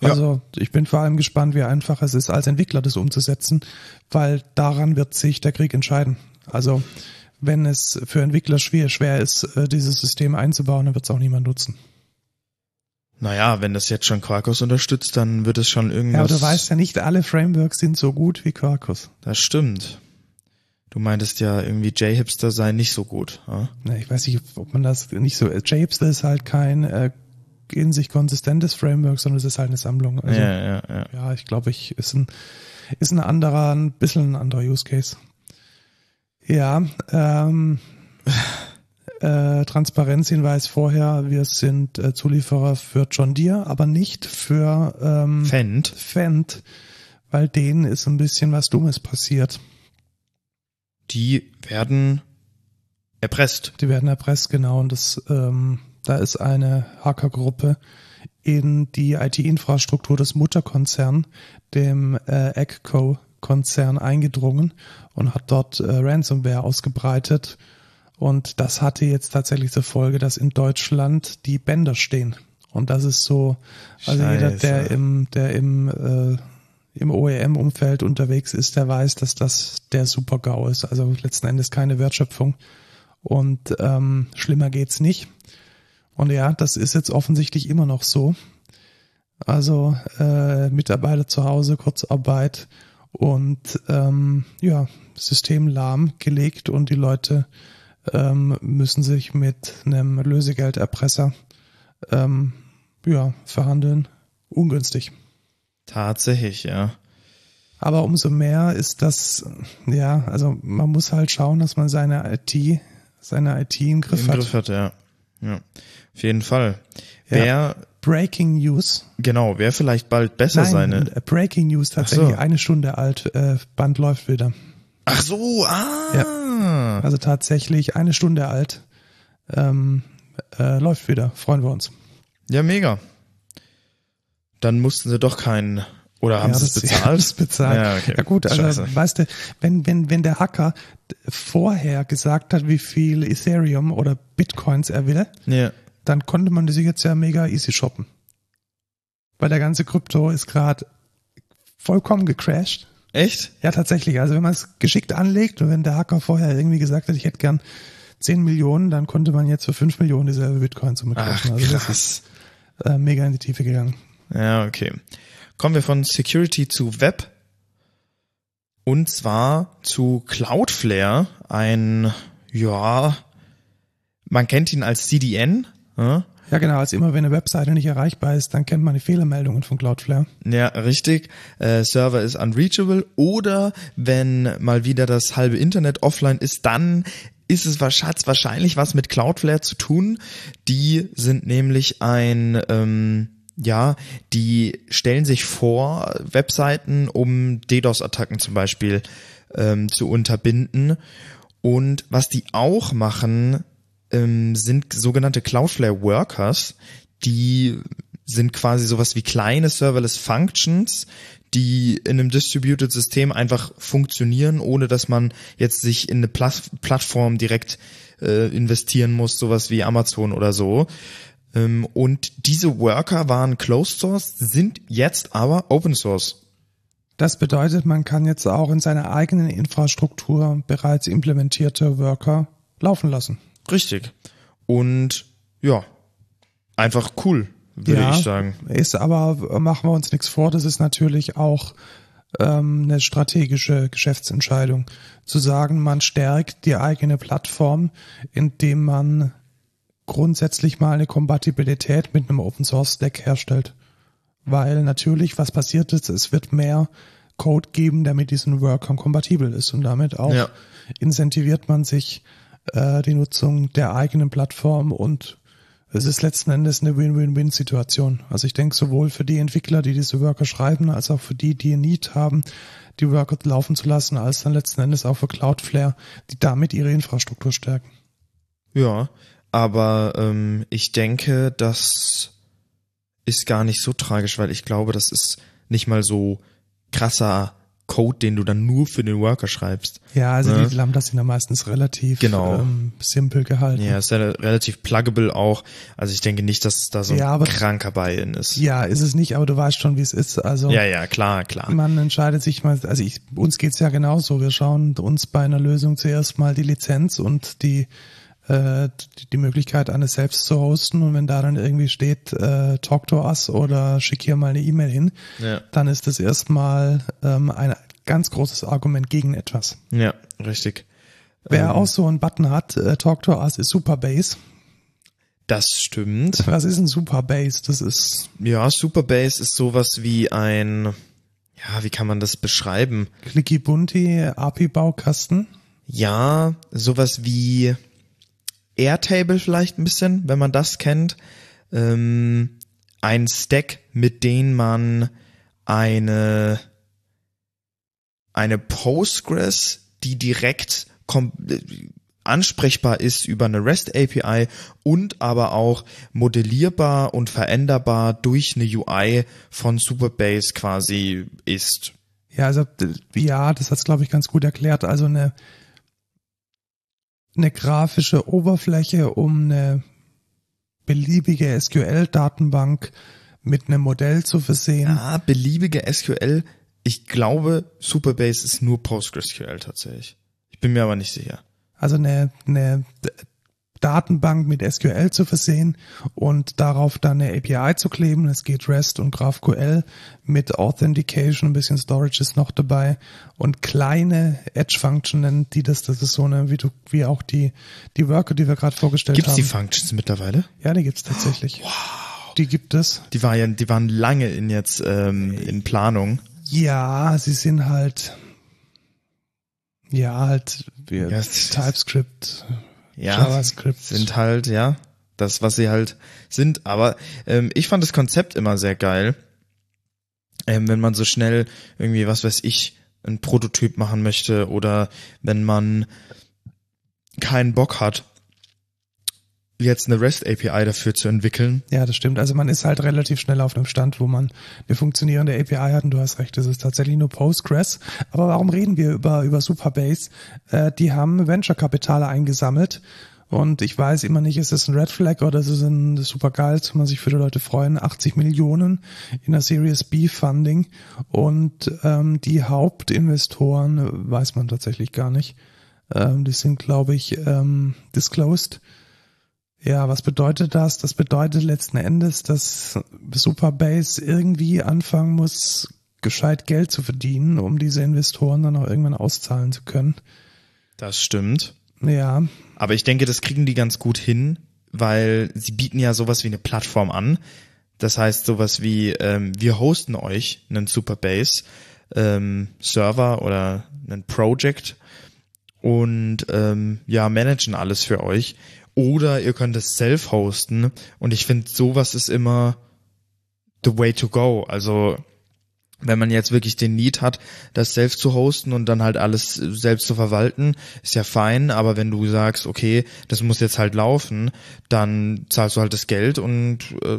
A: Also ja. ich bin vor allem gespannt, wie einfach es ist, als Entwickler das umzusetzen, weil daran wird sich der Krieg entscheiden. Also wenn es für Entwickler schwer, schwer ist, äh, dieses System einzubauen, dann wird es auch niemand nutzen.
B: Naja, wenn das jetzt schon Quarkus unterstützt, dann wird es schon irgendwas. Ja,
A: aber du weißt ja nicht, alle Frameworks sind so gut wie Quarkus.
B: Das stimmt. Du meintest ja irgendwie J-Hipster sei nicht so gut. Ja?
A: Na, ich weiß nicht, ob man das nicht so. J-Hipster ist halt kein äh, in sich konsistentes Framework, sondern es ist halt eine Sammlung. Also,
B: ja, ja, ja.
A: Ja, ich glaube, ich ist ein ist ein anderer, ein bisschen ein anderer Use Case. Ja, ähm, äh, Transparenzhinweis vorher, wir sind äh, Zulieferer für John Deere, aber nicht für ähm,
B: Fendt.
A: Fendt, weil denen ist ein bisschen was Dummes passiert.
B: Die werden erpresst.
A: Die werden erpresst, genau. Und das, ähm, da ist eine Hackergruppe in die IT-Infrastruktur des Mutterkonzerns, dem äh, Eggco-Konzern, eingedrungen und hat dort äh, Ransomware ausgebreitet. Und das hatte jetzt tatsächlich zur Folge, dass in Deutschland die Bänder stehen. Und das ist so, also Scheiße. jeder, der im, der im, äh, im OEM-Umfeld unterwegs ist, der weiß, dass das der Super-GAU ist. Also letzten Endes keine Wertschöpfung. Und ähm, schlimmer geht's nicht. Und ja, das ist jetzt offensichtlich immer noch so. Also äh, Mitarbeiter zu Hause, Kurzarbeit und ähm, ja, System lahmgelegt und die Leute ähm, müssen sich mit einem Lösegelderpresser ähm, ja, verhandeln. Ungünstig.
B: Tatsächlich, ja.
A: Aber umso mehr ist das, ja, also man muss halt schauen, dass man seine IT, seine IT im Griff Im hat. Im Griff hat,
B: ja. ja. Auf jeden Fall. Ja. Wer
A: Breaking News.
B: Genau, wer vielleicht bald besser Nein, seine.
A: Breaking News tatsächlich so. eine Stunde alt. Äh, Band läuft wieder.
B: Ach so, ah.
A: Ja. Also tatsächlich eine Stunde alt. Ähm, äh, läuft wieder. Freuen wir uns.
B: Ja, mega. Dann mussten sie doch keinen Oder haben
A: ja,
B: sie es bezahlt?
A: Ja, das bezahlt.
B: Ja, okay.
A: ja gut, also
B: Scheiße.
A: weißt du, wenn, wenn, wenn der Hacker vorher gesagt hat, wie viel Ethereum oder Bitcoins er will,
B: Ja.
A: Dann konnte man das jetzt ja mega easy shoppen. Weil der ganze Krypto ist gerade vollkommen gecrashed.
B: Echt?
A: Ja, tatsächlich. Also wenn man es geschickt anlegt und wenn der Hacker vorher irgendwie gesagt hat, ich hätte gern 10 Millionen, dann konnte man jetzt für 5 Millionen dieselbe Bitcoin-Summe kaufen. Also das
B: krass.
A: ist äh, mega in die Tiefe gegangen.
B: Ja, okay. Kommen wir von Security zu Web. Und zwar zu Cloudflare, ein, ja, man kennt ihn als CDN. Ja,
A: Ja, genau. Also immer wenn eine Webseite nicht erreichbar ist, dann kennt man die Fehlermeldungen von Cloudflare.
B: ja richtig. Äh, Server ist unreachable. Oder wenn mal wieder das halbe Internet offline ist, dann ist es wahrscheinlich, wahrscheinlich was mit Cloudflare zu tun. Die sind nämlich ein, ähm, ja, die stellen sich vor, Webseiten, um DDoS-Attacken zum Beispiel ähm, zu unterbinden. Und was die auch machen, ähm, sind sogenannte Cloudflare Workers, die sind quasi sowas wie kleine Serverless Functions, die in einem Distributed System einfach funktionieren, ohne dass man jetzt sich in eine Plas Plattform direkt äh, investieren muss, sowas wie Amazon oder so. Ähm, und diese Worker waren Closed Source, sind jetzt aber Open Source.
A: Das bedeutet, man kann jetzt auch in seiner eigenen Infrastruktur bereits implementierte Worker laufen lassen.
B: Richtig. Und ja, einfach cool, würde
A: Ja.
B: ich sagen.
A: Ist aber, äh, machen wir uns nichts vor, das ist natürlich auch ähm, eine strategische Geschäftsentscheidung. Zu sagen, man stärkt die eigene Plattform, indem man grundsätzlich mal eine Kompatibilität mit einem Open Source Stack herstellt. Weil natürlich, was passiert ist, es wird mehr Code geben, der mit diesen Workern kompatibel ist und damit auch
B: Ja.
A: incentiviert man sich äh, die Nutzung der eigenen Plattform und es ist letzten Endes eine Win-Win-Win-Situation. Also ich denke sowohl für die Entwickler, die diese Worker schreiben, als auch für die, die ein Need haben, die Worker laufen zu lassen, als dann letzten Endes auch für Cloudflare, die damit ihre Infrastruktur stärken.
B: Ja, aber ähm, ich denke, das ist gar nicht so tragisch, weil ich glaube, das ist nicht mal so krasser Code, den du dann nur für den Worker schreibst.
A: Ja, also
B: Ne?
A: die Lambdas sind ja meistens relativ
B: Genau.
A: ähm, simpel gehalten.
B: Ja, ist ja relativ pluggable auch. Also ich denke nicht, dass da so ein
A: Ja, aber-
B: kranker Buy-in ist.
A: Ja, ist es nicht, aber du weißt schon, wie es ist. Also
B: ja, ja, klar, klar.
A: man entscheidet sich mal, also ich, uns geht's ja genauso. Wir schauen uns bei einer Lösung zuerst mal die Lizenz und die äh, die- Möglichkeit, eine selbst zu hosten und wenn da dann irgendwie steht, äh, talk to us oder schick hier mal eine E-Mail hin,
B: Ja,
A: dann ist das erstmal ähm, ein ganz großes Argument gegen etwas.
B: ja, richtig.
A: Wer
B: Ähm,
A: auch so einen Button hat, äh, talk to us, ist Superbase.
B: Das stimmt.
A: Was ist ein Superbase? Das ist
B: Ja, Superbase ist sowas wie ein, ja, wie kann man das beschreiben?
A: Clicky Bunti, API-Baukasten.
B: Ja, sowas wie Airtable vielleicht ein bisschen, wenn man das kennt. Ähm, ein Stack, mit dem man eine, eine Postgres, die direkt ansprechbar ist über eine REST API und aber auch modellierbar und veränderbar durch eine UI von Superbase quasi ist.
A: Ja, also ja, das hat's glaube ich ganz gut erklärt. Also eine eine grafische Oberfläche, um eine beliebige SQL-Datenbank mit einem Modell zu versehen.
B: Ja, beliebige SQL. Ich glaube, Superbase ist nur PostgreSQL tatsächlich. Ich bin mir aber nicht sicher.
A: Also eine, eine Datenbank mit SQL zu versehen und darauf dann eine API zu kleben. Es geht REST und GraphQL mit Authentication, ein bisschen Storage ist noch dabei und kleine Edge-Functionen, die das, das ist so eine, wie du, wie auch die, die Worker, die wir gerade vorgestellt
B: Gibt's
A: haben.
B: die Functions mittlerweile?
A: ja, die gibt's tatsächlich. Wow. Die gibt es.
B: Die war ja, die waren lange in jetzt ähm, in Planung.
A: Ja, sie sind halt, ja, halt,
B: Ja, es-
A: TypeScript,
B: Ja,
A: JavaScript.
B: sind halt ja das, was sie halt sind. Aber ähm, ich fand das Konzept immer sehr geil, ähm, wenn man so schnell irgendwie was weiß ich ein Prototyp machen möchte oder wenn man keinen Bock hat jetzt eine REST API dafür zu entwickeln.
A: Ja, das stimmt. Also man ist halt relativ schnell auf einem Stand, wo man eine funktionierende API hat und du hast recht, das ist tatsächlich nur Postgres. Aber warum reden wir über, über Superbase? Äh, die haben Venture-Kapitale eingesammelt und ich weiß immer nicht, ist es ein Red Flag oder ist es ein super geil, kann man sich für die Leute freuen. 80 Millionen in der Series B Funding und ähm, die Hauptinvestoren weiß man tatsächlich gar nicht. Ähm, die sind, glaube ich, ähm, disclosed. Ja, was bedeutet das? Das bedeutet letzten Endes, dass Superbase irgendwie anfangen muss, gescheit Geld zu verdienen, um diese Investoren dann auch irgendwann auszahlen zu können.
B: Das stimmt.
A: Ja.
B: Aber ich denke, das kriegen die ganz gut hin, weil sie bieten ja sowas wie eine Plattform an. Das heißt sowas wie, ähm, wir hosten euch einen Superbase ähm, Server oder einen Project und ähm, ja, managen alles für euch. Oder ihr könnt es self hosten. Und ich finde, sowas ist immer the way to go. Also wenn man jetzt wirklich den Need hat, das selbst zu hosten und dann halt alles selbst zu verwalten, ist ja fein, aber wenn du sagst, okay, das muss jetzt halt laufen, dann zahlst du halt das Geld und äh,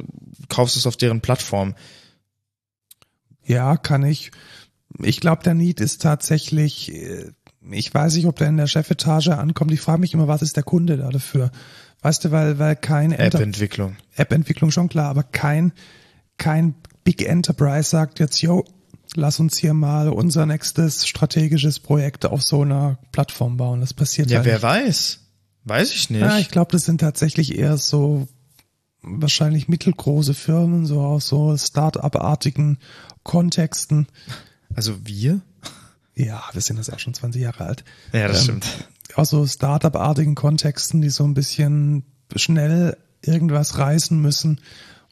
B: kaufst es auf deren Plattform.
A: Ja, kann ich. Ich glaube, der Need ist tatsächlich, äh, ich weiß nicht, ob der in der Chefetage ankommt. Ich frage mich immer, was ist der Kunde da dafür? Weißt du, weil, weil kein
B: App-Entwicklung.
A: App-Entwicklung schon klar, aber kein, kein Big Enterprise sagt jetzt, yo, lass uns hier mal unser nächstes strategisches Projekt auf so einer Plattform bauen. Das passiert
B: ja.
A: halt
B: wer
A: nicht.
B: weiß? Weiß ich nicht.
A: Ja, ich glaube, das sind tatsächlich eher so wahrscheinlich mittelgroße Firmen, so aus so Start-up-artigen Kontexten.
B: also wir?
A: Ja, wir sind das ja schon 20 Jahre alt.
B: Ja, das
A: Ähm,
B: stimmt.
A: Aus so Start-up-artigen Kontexten, die so ein bisschen schnell irgendwas reißen müssen.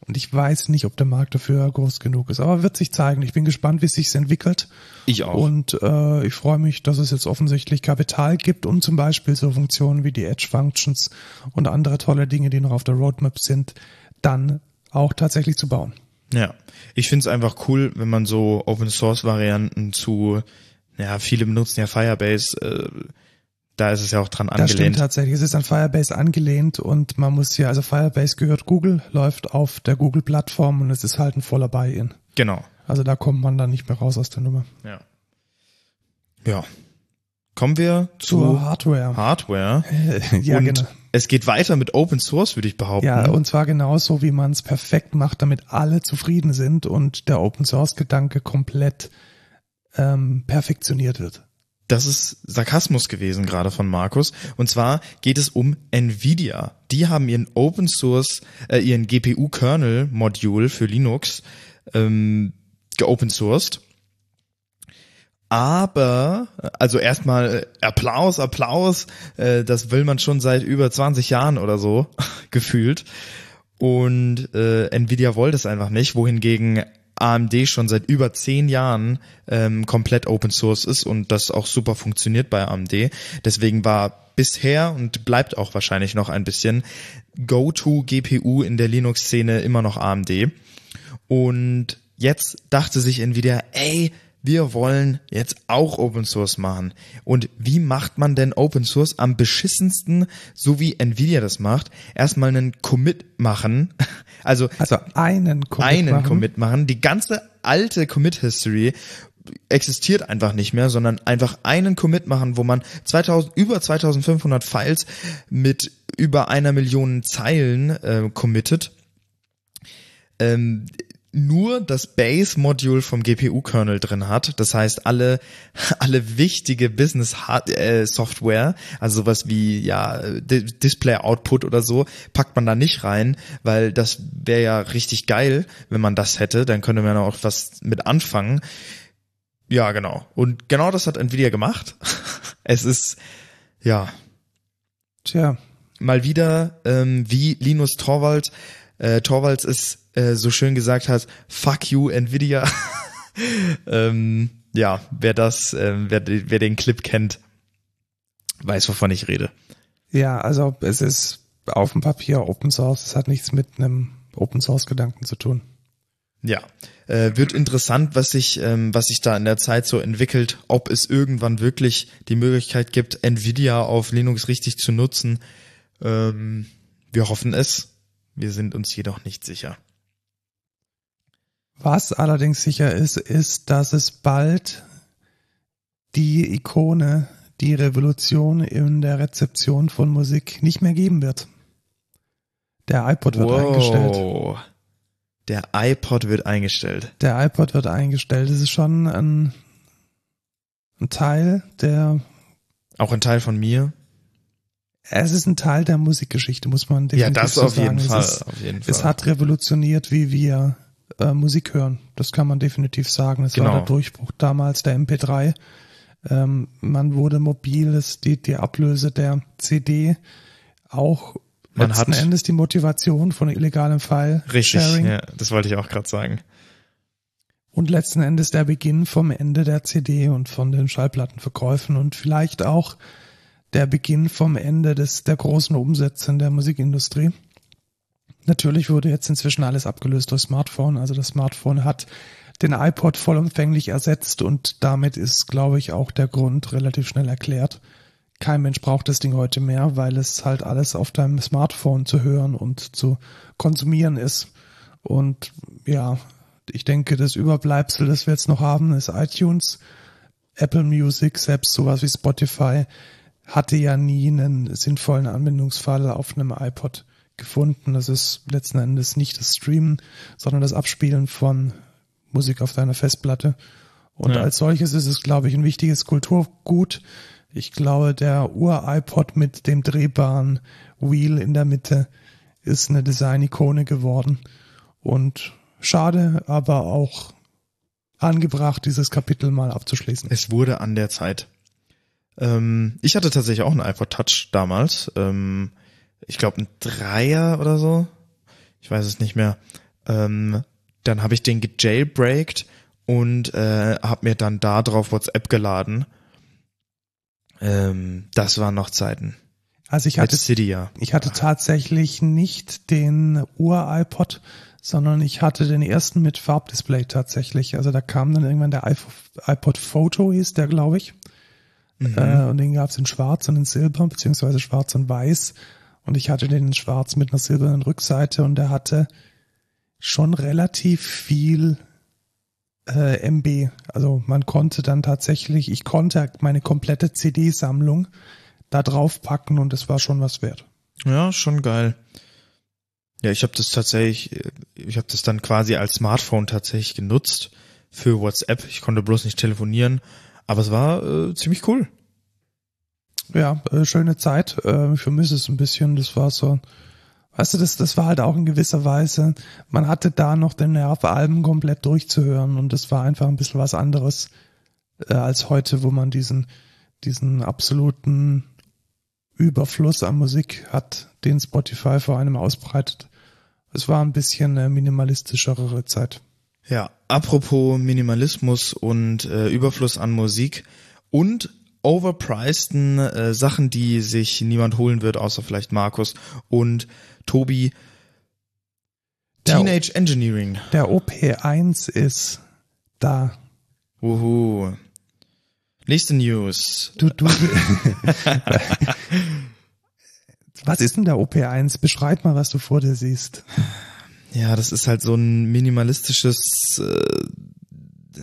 A: Und ich weiß nicht, ob der Markt dafür groß genug ist. Aber wird sich zeigen. Ich bin gespannt, wie es sich entwickelt.
B: Ich auch.
A: Und äh, ich freue mich, dass es jetzt offensichtlich Kapital gibt, um zum Beispiel so Funktionen wie die Edge Functions und andere tolle Dinge, die noch auf der Roadmap sind, dann auch tatsächlich zu bauen.
B: Ja, ich find's einfach cool, wenn man so Open Source Varianten zu, ja, viele benutzen ja Firebase, äh, da ist es ja auch dran
A: Das stimmt
B: angelehnt.
A: tatsächlich. Es ist an Firebase angelehnt und man muss ja, also Firebase gehört Google, läuft auf der Google-Plattform und es ist halt ein voller Buy-in.
B: Genau.
A: Also da kommt man dann nicht mehr raus aus der Nummer.
B: Ja. Ja. Kommen wir
A: Zur
B: zu
A: Hardware.
B: Hardware.
A: ja,
B: und
A: genau.
B: es geht weiter mit Open Source, würde ich behaupten.
A: Ja, und zwar genauso, wie man es perfekt macht, damit alle zufrieden sind und der Open Source Gedanke komplett ähm, perfektioniert wird.
B: Das ist Sarkasmus gewesen gerade von Markus. Und zwar geht es um Nvidia. Die haben ihren Open Source, äh, ihren GPU-Kernel-Module für Linux ähm, geopen sourced. Aber, also erstmal äh, Applaus, Applaus, äh, das will man schon seit über 20 Jahren oder so gefühlt. Und äh, Nvidia wollte es einfach nicht, wohingegen AMD schon seit über zehn Jahren ähm, komplett Open Source ist und das auch super funktioniert bei AMD. Deswegen war bisher und bleibt auch wahrscheinlich noch ein bisschen Go-To-GPU in der Linux-Szene immer noch AMD. Und jetzt dachte sich Nvidia, ey, wir wollen jetzt auch Open Source machen. Und wie macht man denn Open Source am beschissensten, so wie Nvidia das macht? Erstmal einen Commit machen. Also,
A: Also einen Commit
B: einen
A: machen.
B: Commit machen. Die ganze alte Commit-History existiert einfach nicht mehr, sondern einfach einen Commit machen, wo man 2000, über 2500 Files mit über einer Million Zeilen äh, committet. Ähm, nur das Base-Module vom GPU-Kernel drin hat. Das heißt, alle, alle wichtige Business-Software, also sowas wie ja Display-Output oder so, packt man da nicht rein, weil das wäre ja richtig geil, wenn man das hätte. Dann könnte man auch was mit anfangen. Ja, genau. Und genau das hat Nvidia gemacht. Es ist, ja,
A: Tja,
B: mal wieder, ähm, wie Linus Torvalds, äh, Torvalds es äh, so schön gesagt hat, fuck you Nvidia. ähm, ja, wer das, ähm, wer, wer den Clip kennt, weiß, wovon ich rede.
A: ja, also es ist auf dem Papier Open Source. Es hat nichts mit einem Open Source Gedanken zu tun.
B: Ja, äh, wird interessant, was sich, ähm, was sich da in der Zeit so entwickelt, ob es irgendwann wirklich die Möglichkeit gibt, Nvidia auf Linux richtig zu nutzen. Ähm, Wir hoffen es. Wir sind uns jedoch nicht sicher.
A: Was allerdings sicher ist, ist, dass es bald die Ikone, die Revolution in der Rezeption von Musik nicht mehr geben wird. Der iPod wird wow. eingestellt.
B: Der iPod wird eingestellt.
A: Der iPod wird eingestellt. Das ist schon ein, ein Teil der.
B: Auch ein Teil von mir.
A: Es ist ein Teil der Musikgeschichte, muss man definitiv
B: Ja, das
A: so
B: auf
A: sagen.
B: jeden,
A: es
B: Fall,
A: ist,
B: auf jeden
A: Es
B: Fall.
A: hat revolutioniert, wie wir äh, Musik hören. Das kann man definitiv sagen. Es
B: Genau.
A: war der Durchbruch damals der MP3. Ähm, man wurde mobil, es die, die Ablöse der CD auch
B: Man
A: letzten
B: hat-
A: Endes die Motivation von illegalem File
B: Richtig,
A: Sharing
B: ja, das wollte ich auch gerade sagen.
A: und letzten Endes der Beginn vom Ende der CD und von den Schallplattenverkäufen und vielleicht auch der Beginn vom Ende des der großen Umsätze in der Musikindustrie. Natürlich wurde jetzt inzwischen alles abgelöst durch Smartphone. Also das Smartphone hat den iPod vollumfänglich ersetzt und damit ist, glaube ich, auch der Grund relativ schnell erklärt. Kein Mensch braucht das Ding heute mehr, weil es halt alles auf deinem Smartphone zu hören und zu konsumieren ist. Und ja, ich denke, das Überbleibsel, das wir jetzt noch haben, ist iTunes, Apple Music, selbst sowas wie Spotify hatte ja nie einen sinnvollen Anwendungsfall auf einem iPod gefunden. Das ist letzten Endes nicht das Streamen, sondern das Abspielen von Musik auf deiner Festplatte. Und
B: Ja.
A: als solches ist es, glaube ich, ein wichtiges Kulturgut. Ich glaube, der Ur-iPod mit dem drehbaren Wheel in der Mitte ist eine Design-Ikone geworden. Und schade, aber auch angebracht, dieses Kapitel mal abzuschließen.
B: Es wurde an der Zeit. Ähm, ich hatte tatsächlich auch einen iPod Touch damals. Ähm, ich glaube ein Dreier oder so. Ich weiß es nicht mehr. Ähm, dann habe ich den gejailbreakt und äh, habe mir dann da drauf WhatsApp geladen. Ähm, das waren noch Zeiten.
A: Also ich hatte
B: Cydia.
A: Ich hatte tatsächlich nicht den Ur-iPod, sondern ich hatte den ersten mit Farbdisplay tatsächlich. Also da kam dann irgendwann der iPod- iPod Photo, hieß der, glaube ich. Äh, und den gab es in Schwarz und in Silber, beziehungsweise Schwarz und Weiß. Und ich hatte den in Schwarz mit einer silbernen Rückseite und der hatte schon relativ viel äh, MB. Also man konnte dann tatsächlich, ich konnte meine komplette CD-Sammlung da drauf packen und das war schon was wert.
B: Ja, schon geil. Ja, ich habe das tatsächlich, ich habe das dann quasi als Smartphone tatsächlich genutzt für WhatsApp. Ich konnte bloß nicht telefonieren, aber es war äh, ziemlich cool.
A: Ja, äh, schöne Zeit. Äh, ich vermisse es ein bisschen. Das war so, weißt du, das, das war halt auch in gewisser Weise, man hatte da noch den Nerv, Alben komplett durchzuhören und das war einfach ein bisschen was anderes äh, als heute, wo man diesen, diesen absoluten Überfluss an Musik hat, den Spotify vor einem ausbreitet. Es war ein bisschen eine minimalistischere Zeit.
B: Ja, apropos Minimalismus und äh, Überfluss an Musik und overpriceden äh, Sachen, die sich niemand holen wird, außer vielleicht Markus und Tobi.
A: Der-
B: Teenage Engineering.
A: Der OP1 ist da.
B: Wuhu. Nächste News.
A: Du, du. was ist denn der OP1? Beschreib mal, was du vor dir siehst.
B: Ja, das ist halt so ein minimalistisches, äh,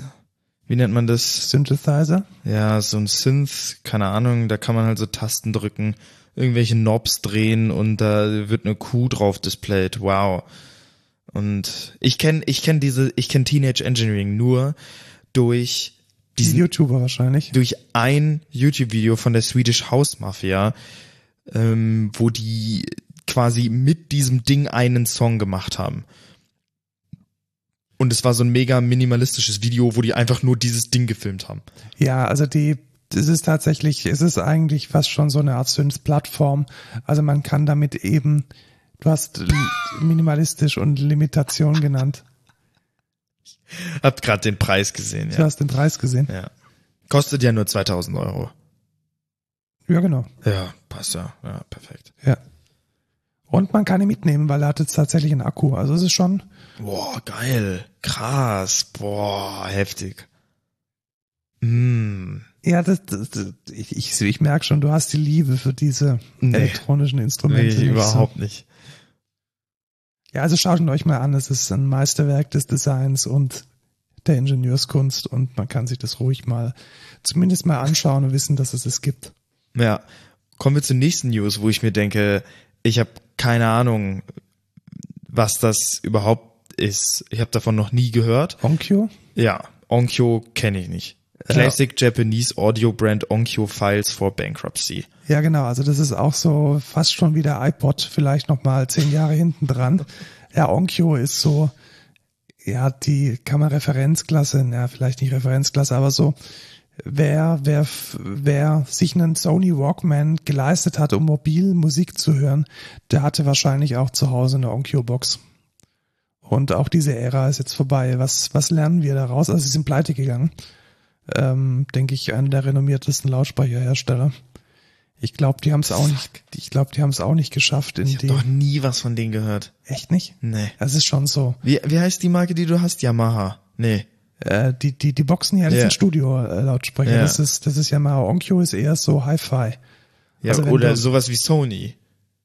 B: wie nennt man das?
A: Synthesizer?
B: Ja, so ein Synth, keine Ahnung, da kann man halt so Tasten drücken, irgendwelche Knobs drehen und da wird eine Kuh drauf displayed. Wow. Und ich kenne ich kenn diese, ich kenne Teenage Engineering nur durch
A: Die
B: diesen
A: YouTuber wahrscheinlich.
B: durch ein YouTube-Video von der Swedish House Mafia, ähm, wo die quasi mit diesem Ding einen Song gemacht haben. Und es war so ein mega minimalistisches Video, wo die einfach nur dieses Ding gefilmt haben.
A: Ja, also die, es ist tatsächlich, es ist eigentlich fast schon so eine Art Synth-Plattform. Also man kann damit eben, du hast minimalistisch und Limitation genannt.
B: Hab gerade den Preis gesehen,
A: Du
B: ja.
A: hast den Preis gesehen.
B: ja. Kostet ja nur 2000 Euro.
A: Ja, genau.
B: Ja, passt ja. Ja, perfekt.
A: Ja. Und man kann ihn mitnehmen, weil er hat jetzt tatsächlich einen Akku. Also es ist schon,
B: Boah, geil. Krass. Boah, heftig. Mm.
A: ja, das, das, das ich, ich, ich merke schon, du hast die Liebe für diese
B: Nee.
A: elektronischen Instrumente.
B: Nee,
A: nicht
B: überhaupt nicht.
A: So. Ja, also schaut ihn euch mal an. Es ist ein Meisterwerk des Designs und der Ingenieurskunst und man kann sich das ruhig mal zumindest mal anschauen und wissen, dass es es gibt.
B: Ja, kommen wir zur nächsten News, wo ich mir denke, ich habe keine Ahnung, was das überhaupt ist. Ich habe davon noch nie gehört.
A: Onkyo?
B: Ja, Onkyo kenne ich nicht. Classic ja. Japanese Audio Brand Onkyo Files for Bankruptcy.
A: Ja, genau. Also das ist auch so fast schon wie der iPod, vielleicht noch mal zehn Jahre hinten dran. Ja, Onkyo ist so, ja, die kann man Referenzklasse, ja, vielleicht nicht Referenzklasse, aber so, wer, wer, wer sich einen Sony Walkman geleistet hat, um mobil Musik zu hören, der hatte wahrscheinlich auch zu Hause eine Onkyo-Box. Und auch diese Ära ist jetzt vorbei. Was, was lernen wir daraus? Also sie sind pleite gegangen. Ähm, denke ich, einer der renommiertesten Lautsprecherhersteller. Ich glaube, die haben es auch nicht. Ich glaube, die haben es auch nicht geschafft in.
B: Ich habe noch nie was von denen gehört.
A: Echt nicht?
B: Nee.
A: Das ist schon so.
B: Wie, wie heißt die Marke, die du hast? Yamaha. Nee.
A: Äh, die die die Boxen ja, das yeah. sind Studio-Lautsprecher. Yeah. Das ist das ist Yamaha. Onkyo ist eher so Hi-Fi.
B: Ja, also oder du, sowas wie Sony.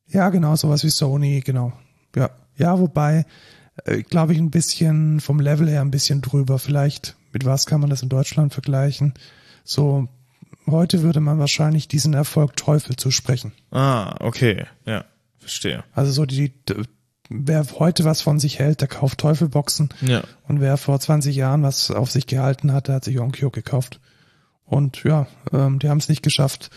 A: Ja, genau, sowas wie Sony, genau. Ja, ja, wobei, äh, glaube ich, ein bisschen vom Level her ein bisschen drüber. Vielleicht mit was kann man das in Deutschland vergleichen? So Heute würde man wahrscheinlich diesen Erfolg Teufel zusprechen.
B: Ah, okay, ja, verstehe.
A: Also so die, wer heute was von sich hält, der kauft Teufelboxen.
B: Ja.
A: Und wer vor 20 Jahren was auf sich gehalten hat, der hat sich Onkyo gekauft. Und ja, ähm, die haben es nicht geschafft.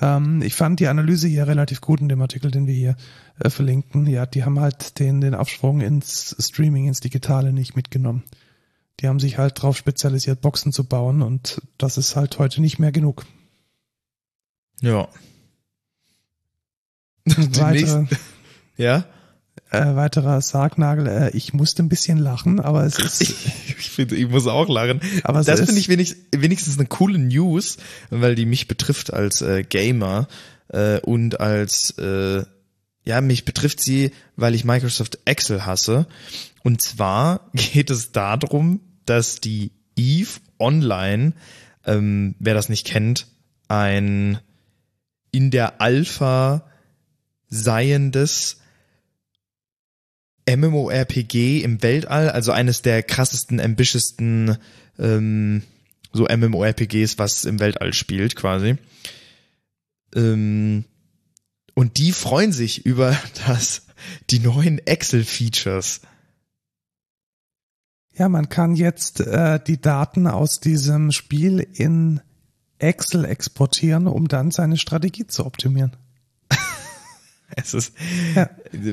A: Ähm, ich fand die Analyse hier relativ gut in dem Artikel, den wir hier äh, verlinken. Ja, die haben halt den, den Absprung ins Streaming, ins Digitale nicht mitgenommen die haben sich halt drauf spezialisiert, Boxen zu bauen und das ist halt heute nicht mehr genug.
B: Ja.
A: Weitere,
B: ja?
A: Äh, weiterer Sargnagel, äh, ich musste ein bisschen lachen, aber es ist.
B: ich finde, ich muss auch lachen. Aber das finde ich wenigstens, wenigstens eine coole News, weil die mich betrifft als äh, Gamer äh, und als äh, ja, mich betrifft sie, weil ich Microsoft Excel hasse. Und zwar geht es darum, dass die Eve Online, ähm, wer das nicht kennt, ein in der Alpha seiendes MMORPG im Weltall, also eines der krassesten, ambitioussten ähm, so MMORPGs, was im Weltall spielt, quasi. Ähm, und die freuen sich über das, die neuen Excel-Features.
A: Ja, man kann jetzt äh, die Daten aus diesem Spiel in Excel exportieren, um dann seine Strategie zu optimieren.
B: es ist
A: ja.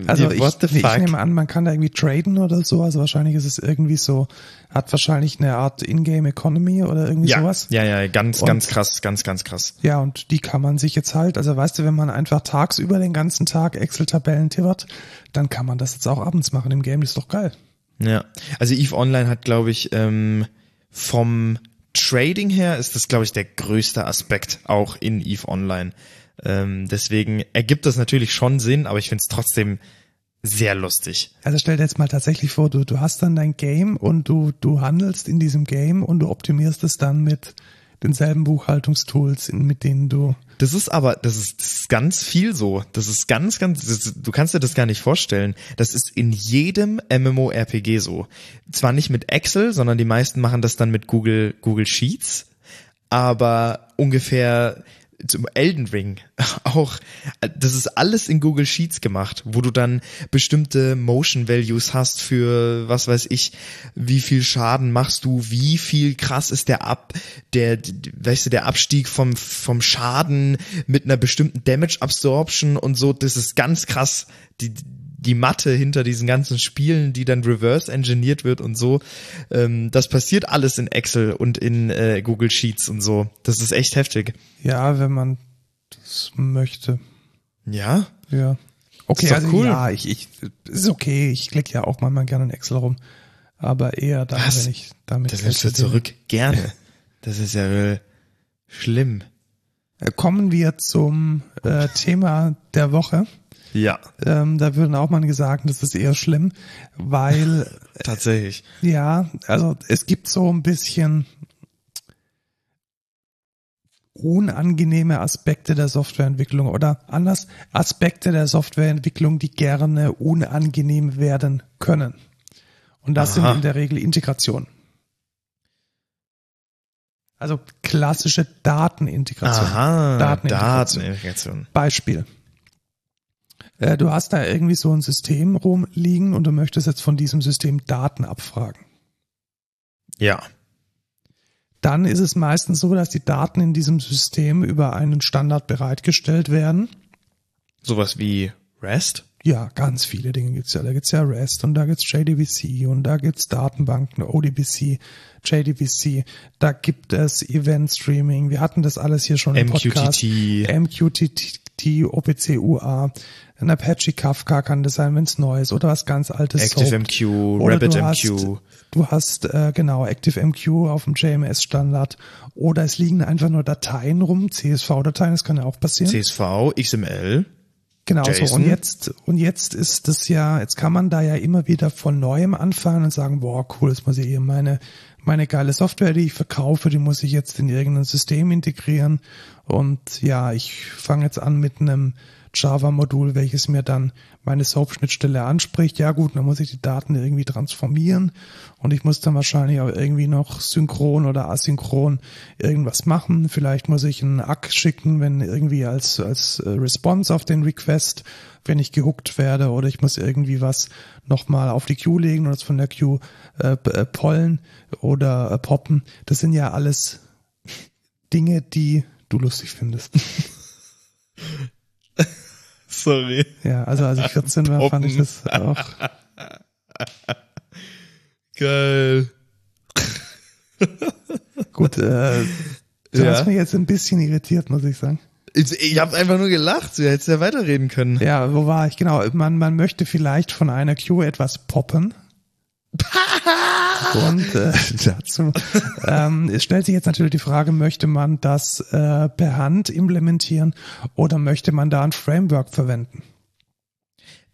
A: also ich, ich, nehme an, man kann da irgendwie traden oder so. Also wahrscheinlich ist es irgendwie so, hat wahrscheinlich eine Art Ingame Economy oder irgendwie
B: ja.
A: sowas.
B: Ja, ja, ganz, und, ganz krass, ganz, ganz krass.
A: Ja, und die kann man sich jetzt halt, also weißt du, wenn man einfach tagsüber den ganzen Tag Excel-Tabellen tippert, dann kann man das jetzt auch abends machen im Game. Das ist doch geil.
B: Ja, also Eve Online hat, glaube ich, ähm, vom Trading her ist das, glaube ich, der größte Aspekt auch in Eve Online. Ähm, deswegen ergibt das natürlich schon Sinn, aber ich finde es trotzdem sehr lustig.
A: Also stell dir jetzt mal tatsächlich vor, du, du hast dann dein Game und du, du handelst in diesem Game und du optimierst es dann mit denselben Buchhaltungstools, mit denen du.
B: Das ist aber, das ist, das ist ganz viel so. Das ist ganz, ganz, das, du kannst dir das gar nicht vorstellen. Das ist in jedem MMORPG so. Zwar nicht mit Excel, sondern die meisten machen das dann mit Google, Google Sheets. Aber ungefähr zum Elden Ring auch, das ist alles in Google Sheets gemacht, wo du dann bestimmte Motion Values hast für, was weiß ich, wie viel Schaden machst du, wie viel krass ist der Ab, der, weißt du, der Abstieg vom, vom Schaden mit einer bestimmten Damage Absorption und so, das ist ganz krass. Die, die Matte hinter diesen ganzen Spielen, die dann reverse engineert wird und so. Ähm, das passiert alles in Excel und in äh, Google Sheets und so. Das ist echt heftig.
A: Ja, wenn man das möchte.
B: Ja?
A: Ja. Okay, also cool. ja, ich, ich, ist okay. Ich klicke ja auch manchmal gerne in Excel rum. Aber eher da, wenn ich damit.
B: Das nimmst du zurück. Gerne. Das ist ja schlimm.
A: Äh, kommen wir zum äh, Thema der Woche.
B: Ja.
A: Ähm, da würden auch mal gesagt, das ist eher schlimm, weil.
B: Tatsächlich.
A: Ja, also es gibt so ein bisschen. unangenehme Aspekte der Softwareentwicklung oder anders Aspekte der Softwareentwicklung, die gerne unangenehm werden können. Und das
B: Aha.
A: sind in der Regel Integrationen. Also klassische Datenintegration.
B: Aha,
A: Datenintegration.
B: Datenintegration.
A: Beispiel. Äh, Du hast da irgendwie so ein System rumliegen und du möchtest jetzt von diesem System Daten abfragen.
B: Ja.
A: Dann ist es meistens so, dass die Daten in diesem System über einen Standard bereitgestellt werden.
B: Sowas wie REST?
A: Ja, ganz viele Dinge gibt's ja. Da gibt's ja REST und da gibt's JDBC und da gibt's Datenbanken, ODBC, JDBC, da gibt es Event Streaming. Wir hatten das alles hier schon im Podcast.
B: MQTT.
A: MQTT, OPC UA, ein Apache Kafka kann das sein, wenn es neu ist oder was ganz altes.
B: ActiveMQ, RabbitMQ.
A: du hast äh, genau ActiveMQ auf dem JMS-Standard oder es liegen einfach nur Dateien rum, CSV-Dateien, das kann ja auch passieren.
B: CSV, XML.
A: Genau so.
B: JSON.
A: Und jetzt, und jetzt ist das ja, jetzt kann man da ja immer wieder von neuem anfangen und sagen, boah, cool, das muss ich hier meine, meine geile Software, die ich verkaufe, die muss ich jetzt in irgendein System integrieren. Und ja, ich fange jetzt an mit einem Java-Modul, welches mir dann meine SOAP-Schnittstelle anspricht. Ja gut, dann muss ich die Daten irgendwie transformieren und ich muss dann wahrscheinlich auch irgendwie noch synchron oder asynchron irgendwas machen. Vielleicht muss ich einen ACK schicken, wenn irgendwie als, als äh, Response auf den Request, wenn ich gehuckt werde oder ich muss irgendwie was nochmal auf die Queue legen oder es von der Queue äh, äh, pollen oder äh, poppen. Das sind ja alles Dinge, die du lustig findest.
B: Sorry.
A: Ja, also als ich 14 war, fand ich das auch.
B: Geil.
A: Gut, äh, du
B: Ja.
A: hast mich jetzt ein bisschen irritiert, muss ich sagen.
B: Ich, ich habe einfach nur gelacht. Du hättest ja weiterreden können.
A: Ja, wo war ich? Genau, man, man möchte vielleicht von einer Queue etwas poppen. Und äh, dazu ähm, es stellt sich jetzt natürlich die Frage, möchte man das äh, per Hand implementieren oder möchte man da ein Framework verwenden?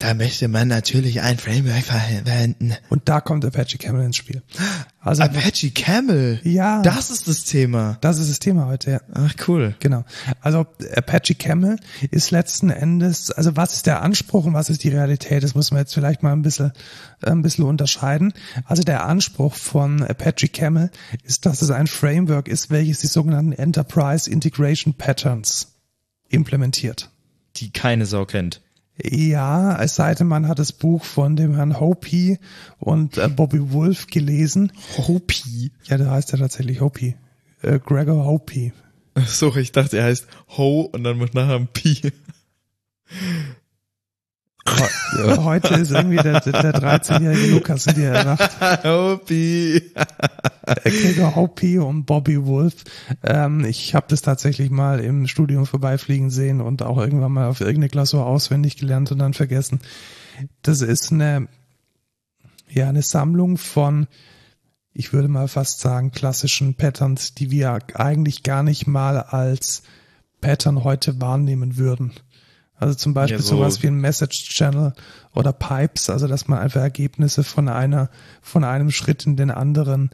B: Da möchte man natürlich ein Framework verwenden.
A: Und da kommt Apache Camel ins Spiel. Also
B: Apache Camel.
A: ja,
B: Das ist das Thema.
A: das ist das Thema heute, ja.
B: Ach, cool.
A: Genau. Also Apache Camel ist letzten Endes, also was ist der Anspruch und was ist die Realität? Das muss man jetzt vielleicht mal ein bisschen, äh, ein bisschen unterscheiden. Also der Anspruch von Apache Camel ist, dass es ein Framework ist, welches die sogenannten Enterprise Integration Patterns implementiert.
B: Die keine Sau kennt.
A: Ja, es sei denn, man hat das Buch von dem Herrn Hopi und äh, Bobby Wolf gelesen.
B: Hopi.
A: Ja, der heißt ja tatsächlich Hopi. Äh, Gregor Hopi.
B: So, ich dachte, er heißt Ho und dann muss nachher ein Pi.
A: He- Heute ist irgendwie der, der 13-jährige Lukas in dir erwacht.
B: Hopi.
A: Gregor Hopi und Bobby Wolf. Ähm, ich habe das tatsächlich mal im Studium vorbeifliegen sehen und auch irgendwann mal auf irgendeine Klausur auswendig gelernt und dann vergessen. Das ist eine, ja, eine Sammlung von, ich würde mal fast sagen, klassischen Patterns, die wir eigentlich gar nicht mal als Pattern heute wahrnehmen würden. Also zum Beispiel
B: Ja, so-
A: sowas wie ein Message Channel oder Pipes, also dass man einfach Ergebnisse von einer, von einem Schritt in den anderen,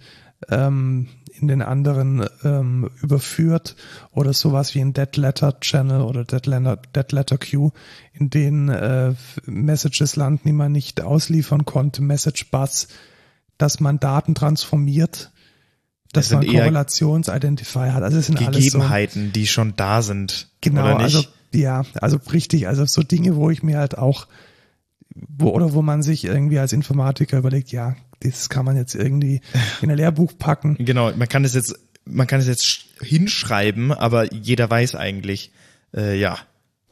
A: ähm, in den anderen ähm, überführt oder sowas wie ein Dead Letter Channel oder Dead Letter, Dead Letter Queue, in denen äh, Messages landen, die man nicht ausliefern konnte, Message Bus, dass man Daten transformiert, dass
B: Das
A: man
B: eher
A: Korrelationsidentifier hat. Also es sind alles so,
B: Gegebenheiten, die schon da sind.
A: Genau,
B: Oder nicht?
A: also ja, also richtig, also so Dinge, wo ich mir halt auch, wo, oder wo man sich irgendwie als Informatiker überlegt, ja, das kann man jetzt irgendwie in ein Lehrbuch packen.
B: Genau, man kann es jetzt, man kann es jetzt sch- hinschreiben, aber jeder weiß eigentlich, äh, ja.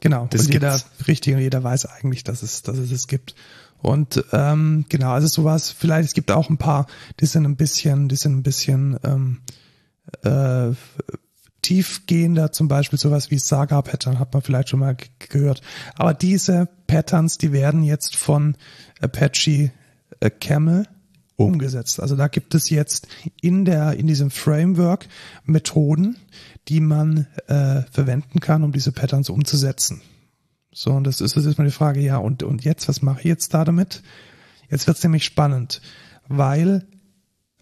A: Genau,
B: Das
A: und jeder, richtig, und jeder weiß eigentlich, dass es, dass es es gibt. Und ähm, genau, also sowas, vielleicht, es gibt auch ein paar, die sind ein bisschen, die sind ein bisschen ähm, äh, tiefgehender, zum Beispiel sowas wie Saga-Pattern, hat man vielleicht schon mal gehört. Aber diese Patterns, die werden jetzt von Apache äh, Camel umgesetzt. Also da gibt es jetzt in der in diesem Framework Methoden, die man äh, verwenden kann, um diese Patterns umzusetzen. So, und das ist das ist mal die Frage, ja, und, und jetzt, was mache ich jetzt da damit? Jetzt wird's nämlich spannend, weil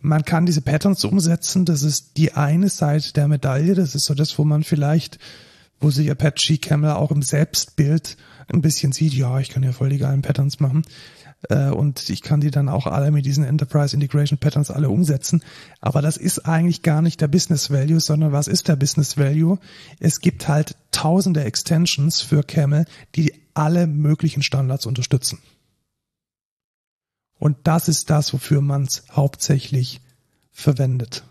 A: man kann diese Patterns umsetzen. Das ist die eine Seite der Medaille. Das ist so das, wo man vielleicht, wo sich Apache Camel auch im Selbstbild ein bisschen sieht, ja, ich kann ja voll die geilen Patterns machen. Äh, und ich kann die dann auch alle mit diesen Enterprise Integration Patterns alle umsetzen. Aber das ist eigentlich gar nicht der Business Value, sondern was ist der Business Value? Es gibt halt tausende Extensions für Camel, die alle möglichen Standards unterstützen. Und das ist das, wofür man es hauptsächlich verwendet.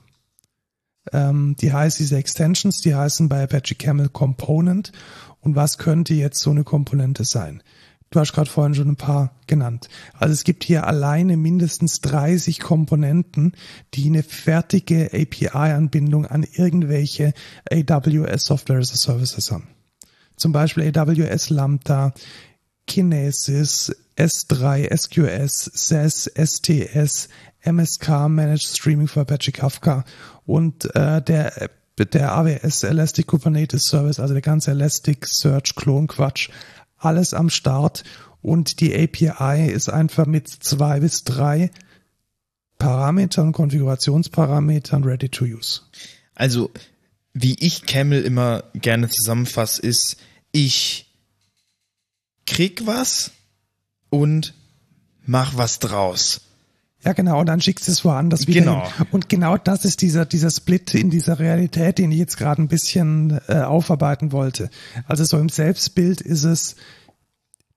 A: Ähm, die heißt diese Extensions, die heißen bei Apache Camel Component. Und was könnte jetzt so eine Komponente sein? Du hast gerade vorhin schon ein paar genannt. Also es gibt hier alleine mindestens 30 Komponenten, die eine fertige API-Anbindung an irgendwelche AWS Software as a Services haben. Zum Beispiel AWS Lambda, Kinesis, S3, SQS, SES, STS, MSK, Managed Streaming für Apache Kafka und äh, der der AWS Elastic Kubernetes Service, also der ganze Elastic Search Klon Quatsch, alles am Start und die API ist einfach mit zwei bis drei Parametern, Konfigurationsparametern ready to use.
B: Also, wie ich Camel immer gerne zusammenfasse, ist, ich krieg was und mach was draus.
A: Ja, genau, und dann schickst du es woanders wieder.
B: Genau.
A: Hin. Und genau das ist dieser, dieser Split in dieser Realität, den ich jetzt gerade ein bisschen äh, aufarbeiten wollte. Also so im Selbstbild ist es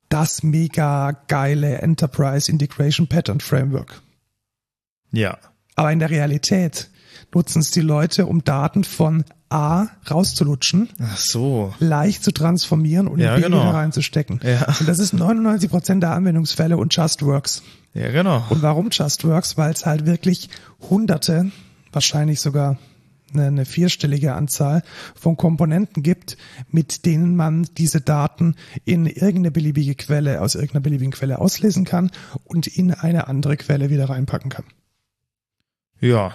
A: das mega geile Enterprise Integration Pattern Framework.
B: Ja.
A: Aber in der Realität nutzen es die Leute, um Daten von A rauszulutschen,
B: Ach so.
A: leicht zu transformieren und
B: Ja,
A: in B
B: genau.
A: wieder reinzustecken.
B: Ja.
A: Und das ist 99 Prozent der Anwendungsfälle und Just Works.
B: Ja, genau.
A: Und warum Just Works? Weil es halt wirklich hunderte, wahrscheinlich sogar eine, eine vierstellige Anzahl von Komponenten gibt, mit denen man diese Daten in irgendeine beliebige Quelle, aus irgendeiner beliebigen Quelle auslesen kann und in eine andere Quelle wieder reinpacken kann.
B: Ja.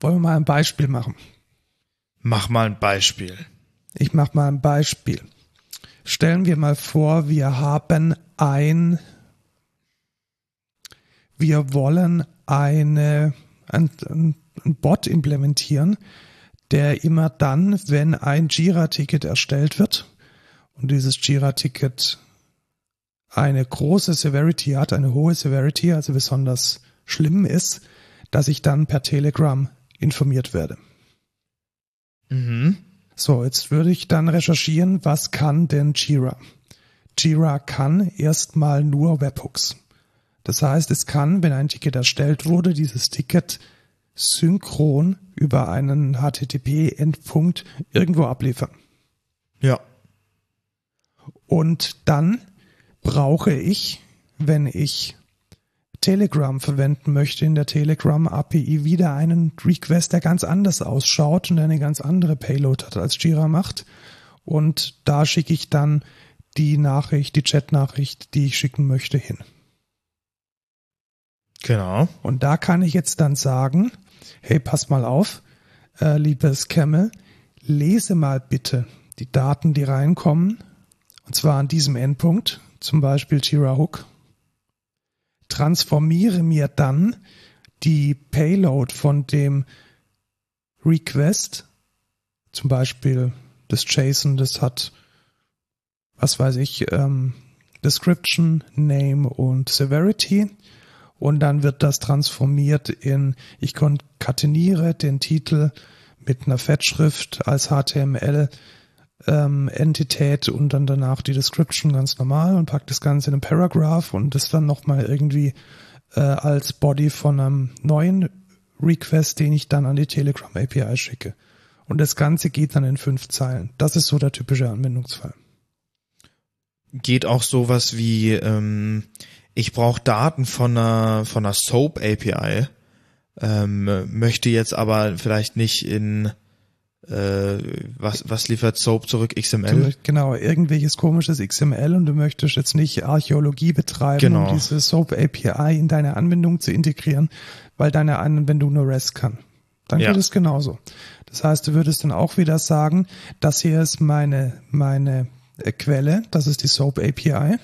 A: Wollen wir mal ein Beispiel machen?
B: Mach mal ein Beispiel.
A: Ich mache mal ein Beispiel. Stellen wir mal vor, wir haben ein, wir wollen eine, ein, ein, ein Bot implementieren, der immer dann, wenn ein Jira-Ticket erstellt wird und dieses Jira-Ticket eine große Severity hat, eine hohe Severity, also besonders schlimm ist, dass ich dann per Telegram informiert werde.
B: Mhm.
A: So, jetzt würde ich dann recherchieren, was kann denn Jira? Jira kann erstmal nur Webhooks. Das heißt, es kann, wenn ein Ticket erstellt wurde, dieses Ticket synchron über einen HTTP-Endpunkt irgendwo abliefern.
B: Ja.
A: Und dann brauche ich, wenn ich Telegram verwenden möchte, in der Telegram API wieder einen Request, der ganz anders ausschaut und eine ganz andere Payload hat, als Jira macht. Und da schicke ich dann die Nachricht, die Chat-Nachricht, die ich schicken möchte, hin.
B: Genau.
A: Und da kann ich jetzt dann sagen, hey, pass mal auf, äh, liebes Camel, lese mal bitte die Daten, die reinkommen, und zwar an diesem Endpunkt, zum Beispiel Jira Hook, transformiere mir dann die Payload von dem Request, zum Beispiel das JSON, das hat, was weiß ich, ähm, Description, Name und Severity. Und dann wird das transformiert in, ich konkateniere den Titel mit einer Fettschrift als HTML ähm, Entität und dann danach die Description ganz normal und packt das Ganze in einen Paragraph und das dann nochmal irgendwie äh, als Body von einem neuen Request, den ich dann an die Telegram API schicke. Und das Ganze geht dann in fünf Zeilen. Das ist so der typische Anwendungsfall.
B: Geht auch sowas wie, ähm, ich brauche Daten von einer, von einer Soap API, ähm, möchte jetzt aber vielleicht nicht in äh, was, was liefert Soap zurück? XML?
A: genau, irgendwelches komisches XML und du möchtest jetzt nicht Archäologie betreiben,
B: Genau.
A: um diese SOAP API in deine Anwendung zu integrieren, weil deine Anwendung nur REST kann. Dann
B: Ja.
A: geht es genauso. Das heißt, du würdest dann auch wieder sagen, das hier ist meine, meine äh, Quelle, das ist die SOAP API.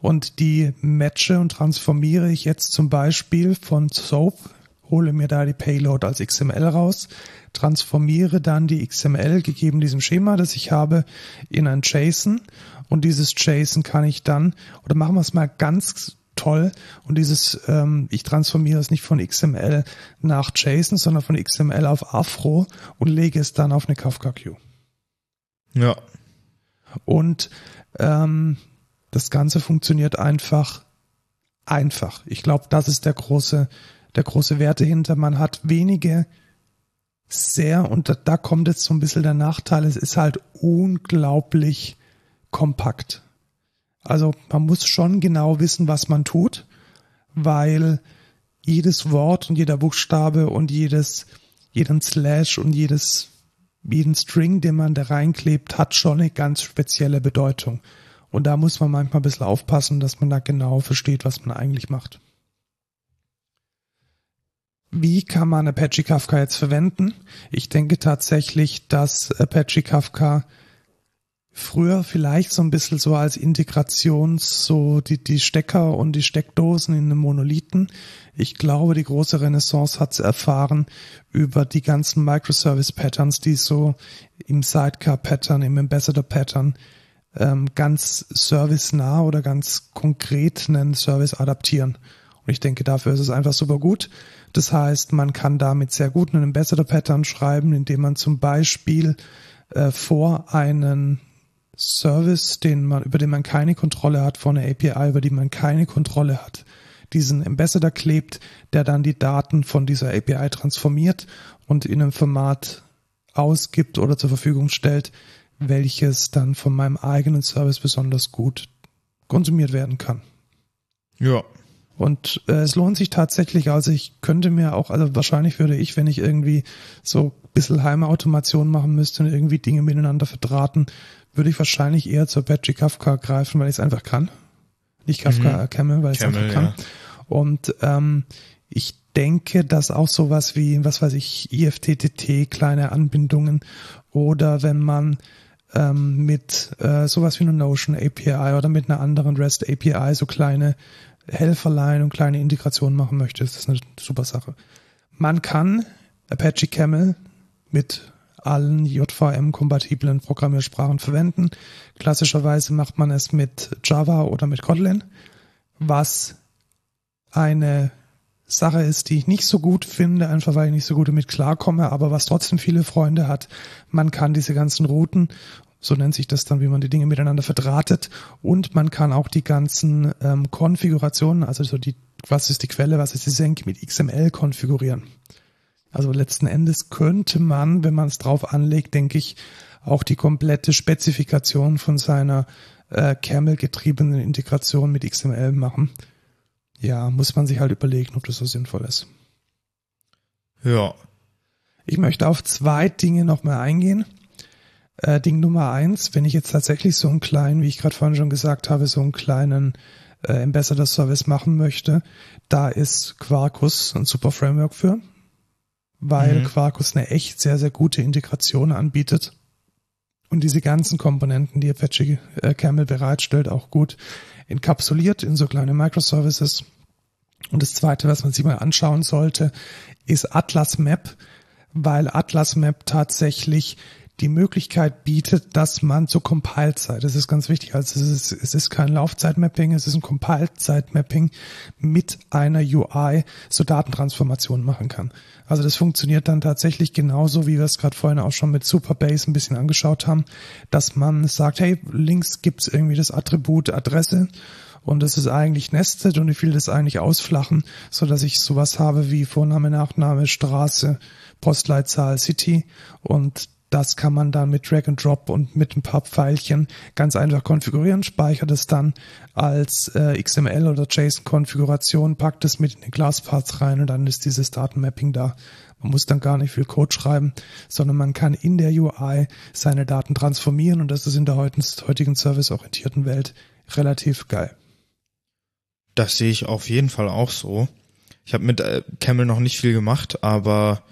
A: Und die matche und transformiere ich jetzt zum Beispiel von Soap, hole mir da die Payload als XML raus, transformiere dann die XML gegeben diesem Schema, das ich habe, in ein JSON und dieses JSON kann ich dann, oder machen wir es mal ganz toll und dieses, ähm, ich transformiere es nicht von XML nach JSON, sondern von XML auf Afro und lege es dann auf eine Kafka Queue.
B: Ja.
A: Und ähm, das Ganze funktioniert einfach einfach. Ich glaube, das ist der große, der große Wert dahinter. Man hat wenige sehr, und da, da kommt jetzt so ein bisschen der Nachteil, es ist halt unglaublich kompakt. Also man muss schon genau wissen, was man tut, weil jedes Wort und jeder Buchstabe und jedes, jeden Slash und jedes, jeden String, den man da reinklebt, hat schon eine ganz spezielle Bedeutung. Und da muss man manchmal ein bisschen aufpassen, dass man da genau versteht, was man eigentlich macht. Wie kann man Apache Kafka jetzt verwenden? Ich denke tatsächlich, dass Apache Kafka früher vielleicht so ein bisschen so als Integrations, so die, die Stecker und die Steckdosen in einem Monolithen. Ich glaube, die große Renaissance hat erfahren über die ganzen Microservice-Patterns, die so im Sidecar-Pattern, im Ambassador-Pattern ähm, ganz servicenah oder ganz konkret einen Service adaptieren. Und ich denke, dafür ist es einfach super gut. Das heißt, man kann damit sehr gut einen Ambassador-Pattern schreiben, indem man zum Beispiel äh, vor einen Service, den man, über den man keine Kontrolle hat, vor einer API, über die man keine Kontrolle hat, diesen Ambassador klebt, der dann die Daten von dieser API transformiert und in einem Format ausgibt oder zur Verfügung stellt, welches dann von meinem eigenen Service besonders gut konsumiert werden kann.
B: Ja.
A: Und äh, es lohnt sich tatsächlich, also ich könnte mir auch, also wahrscheinlich würde ich, wenn ich irgendwie so ein bisschen Heimautomation machen müsste und irgendwie Dinge miteinander verdrahten, würde ich wahrscheinlich eher zur Apache Kafka greifen, weil ich es einfach kann. Nicht Kafka, mhm. Camel, weil ich es einfach kann. Ja. Und ähm, ich denke, dass auch sowas wie, was weiß ich, IFTTT, kleine Anbindungen oder wenn man ähm, mit äh, sowas wie einer Notion API oder mit einer anderen REST API so kleine Helferlein und kleine Integrationen machen möchte, ist das eine super Sache. Man kann Apache Camel mit allen JVM-kompatiblen Programmiersprachen verwenden. Klassischerweise macht man es mit Java oder mit Kotlin, was eine Sache ist, die ich nicht so gut finde, einfach weil ich nicht so gut damit klarkomme, aber was trotzdem viele Freunde hat. Man kann diese ganzen Routen so nennt sich das dann, wie man die Dinge miteinander verdrahtet. Und man kann auch die ganzen ähm, Konfigurationen, also so die, was ist die Quelle, was ist die Senke mit XML konfigurieren. Also letzten Endes könnte man, wenn man es drauf anlegt, denke ich, auch die komplette Spezifikation von seiner äh, Camel getriebenen Integration mit XML machen. Ja, muss man sich halt überlegen, ob das so sinnvoll ist.
B: Ja.
A: Ich möchte auf zwei Dinge nochmal eingehen. Äh, Ding Nummer eins, wenn ich jetzt tatsächlich so einen kleinen, wie ich gerade vorhin schon gesagt habe, so einen kleinen äh, Ambassador Service machen möchte, da ist Quarkus ein super Framework für, weil mhm. Quarkus eine echt sehr, sehr gute Integration anbietet und diese ganzen Komponenten, die Apache äh, Camel bereitstellt, auch gut enkapsuliert in so kleine Microservices. Und das zweite, was man sich mal anschauen sollte, ist Atlas Map, weil Atlas Map tatsächlich die Möglichkeit bietet, dass man zur Compile-Zeit, das ist ganz wichtig, also es ist, es ist kein Laufzeit-Mapping, es ist ein Compile-Zeit-Mapping mit einer UI so Datentransformationen machen kann. Also das funktioniert dann tatsächlich genauso, wie wir es gerade vorhin auch schon mit Superbase ein bisschen angeschaut haben, dass man sagt, hey, links gibt's irgendwie das Attribut Adresse und es ist eigentlich nested und ich will das eigentlich ausflachen, so dass ich sowas habe wie Vorname, Nachname, Straße, Postleitzahl, City und das kann man dann mit Drag and Drop und mit ein paar Pfeilchen ganz einfach konfigurieren, speichert es dann als äh, XML oder JSON-Konfiguration, packt es mit in den Classpaths rein und dann ist dieses Datenmapping da. Man muss dann gar nicht viel Code schreiben, sondern man kann in der UI seine Daten transformieren und das ist in der heutigen serviceorientierten Welt relativ geil.
B: Das sehe ich auf jeden Fall auch so. Ich habe mit äh, Camel noch nicht viel gemacht, aber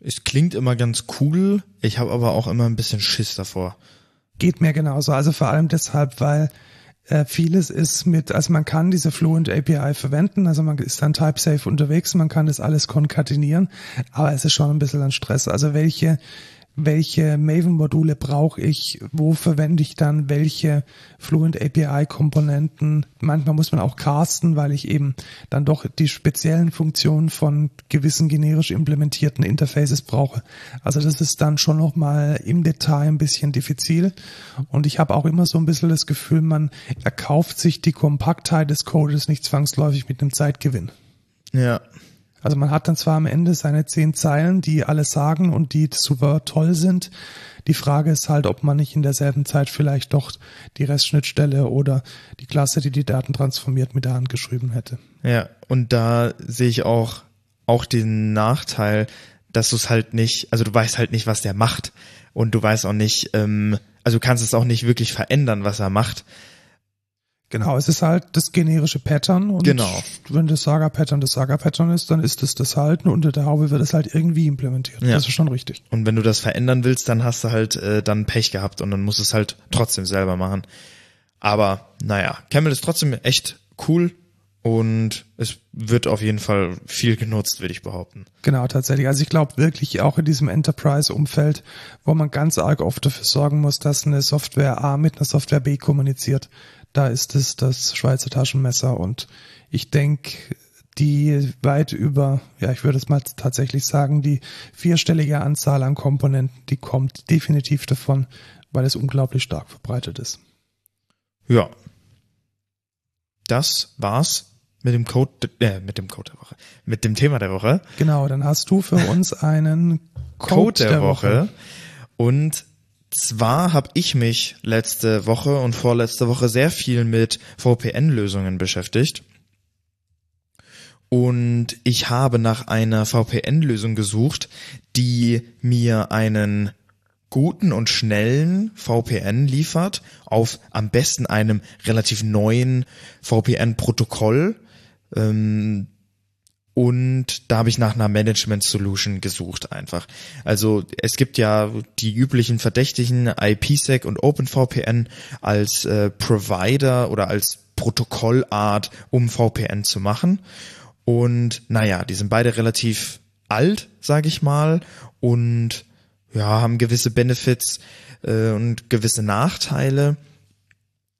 B: es klingt immer ganz cool, ich habe aber auch immer ein bisschen Schiss davor.
A: Geht mir genauso. Also vor allem deshalb, weil Äh, vieles ist mit, also man kann diese Fluent API verwenden, also man ist dann type-safe unterwegs, man kann das alles konkatenieren, aber es ist schon ein bisschen ein Stress. Also welche welche Maven-Module brauche ich, wo verwende ich dann welche Fluent API-Komponenten. Manchmal muss man auch casten, weil ich eben dann doch die speziellen Funktionen von gewissen generisch implementierten Interfaces brauche. Also das ist dann schon nochmal im Detail ein bisschen diffizil. Und ich habe auch immer so ein bisschen das Gefühl, man erkauft sich die Kompaktheit des Codes nicht zwangsläufig mit einem Zeitgewinn.
B: Ja,
A: also man hat dann zwar am Ende seine zehn Zeilen, die alles sagen und die super toll sind. Die Frage ist halt, ob man nicht in derselben Zeit vielleicht doch die Restschnittstelle oder die Klasse, die die Daten transformiert, mit der Hand geschrieben hätte.
B: Ja, und da sehe ich auch, auch den Nachteil, dass du es halt nicht, also du weißt halt nicht, was der macht. Und du weißt auch nicht, ähm, also du kannst es auch nicht wirklich verändern, was er macht.
A: Genau, es ist halt das generische Pattern und
B: Genau.
A: wenn das Saga-Pattern das Saga-Pattern ist, dann ist es das halt und unter der Haube wird es halt irgendwie implementiert.
B: Ja.
A: Das ist schon richtig.
B: Und wenn du das verändern willst, dann hast du halt äh, dann Pech gehabt und dann musst du es halt trotzdem selber machen. Aber naja, Camel ist trotzdem echt cool und es wird auf jeden Fall viel genutzt, würde ich behaupten.
A: Genau, tatsächlich. Also ich glaube wirklich auch in diesem Enterprise-Umfeld, wo man ganz arg oft dafür sorgen muss, dass eine Software A mit einer Software B kommuniziert. Da ist es das Schweizer Taschenmesser und ich denke, die weit über, ja, ich würde es mal tatsächlich sagen, die vierstellige Anzahl an Komponenten, die kommt definitiv davon, weil es unglaublich stark verbreitet ist.
B: Ja. Das war's mit dem Code, äh, mit dem Code der Woche, mit dem Thema der Woche.
A: Genau, dann hast du für uns einen Code, der, Woche.
B: Und zwar habe ich mich letzte Woche und vorletzte Woche sehr viel mit VPN-Lösungen beschäftigt. Und ich habe nach einer VPN-Lösung gesucht, die mir einen guten und schnellen VPN liefert, auf am besten einem relativ neuen VPN-Protokoll. Ähm, und da habe ich nach einer Management Solution gesucht einfach. Also es gibt ja die üblichen Verdächtigen IPsec und OpenVPN als äh, Provider oder als Protokollart, um VPN zu machen. Und naja, die sind beide relativ alt, sage ich mal, und ja, haben gewisse Benefits äh, und gewisse Nachteile.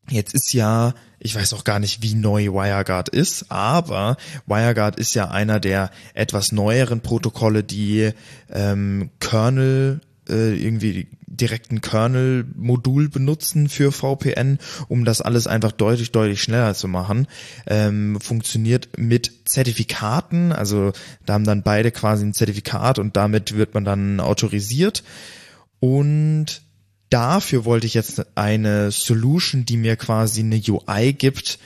B: Jetzt ist ja, ich weiß auch gar nicht, wie neu WireGuard ist, aber WireGuard ist ja einer der etwas neueren Protokolle, die ähm, Kernel äh, irgendwie direkten Kernel-Modul benutzen für VPN, um das alles einfach deutlich, deutlich schneller zu machen. Ähm, funktioniert mit Zertifikaten, also da haben dann beide quasi ein Zertifikat und damit wird man dann autorisiert. Und dafür wollte ich jetzt eine Solution, die mir quasi eine UI gibt,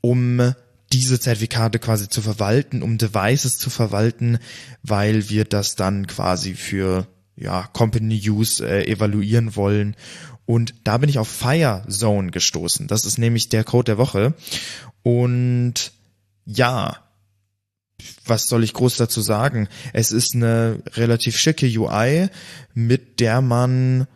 B: um diese Zertifikate quasi zu verwalten, um Devices zu verwalten, weil wir das dann quasi für ja, Company Use äh, evaluieren wollen. Und da bin ich auf Firezone gestoßen. Das ist nämlich der Code der Woche. Und ja, was soll ich groß dazu sagen? Es ist eine relativ schicke UI, mit der man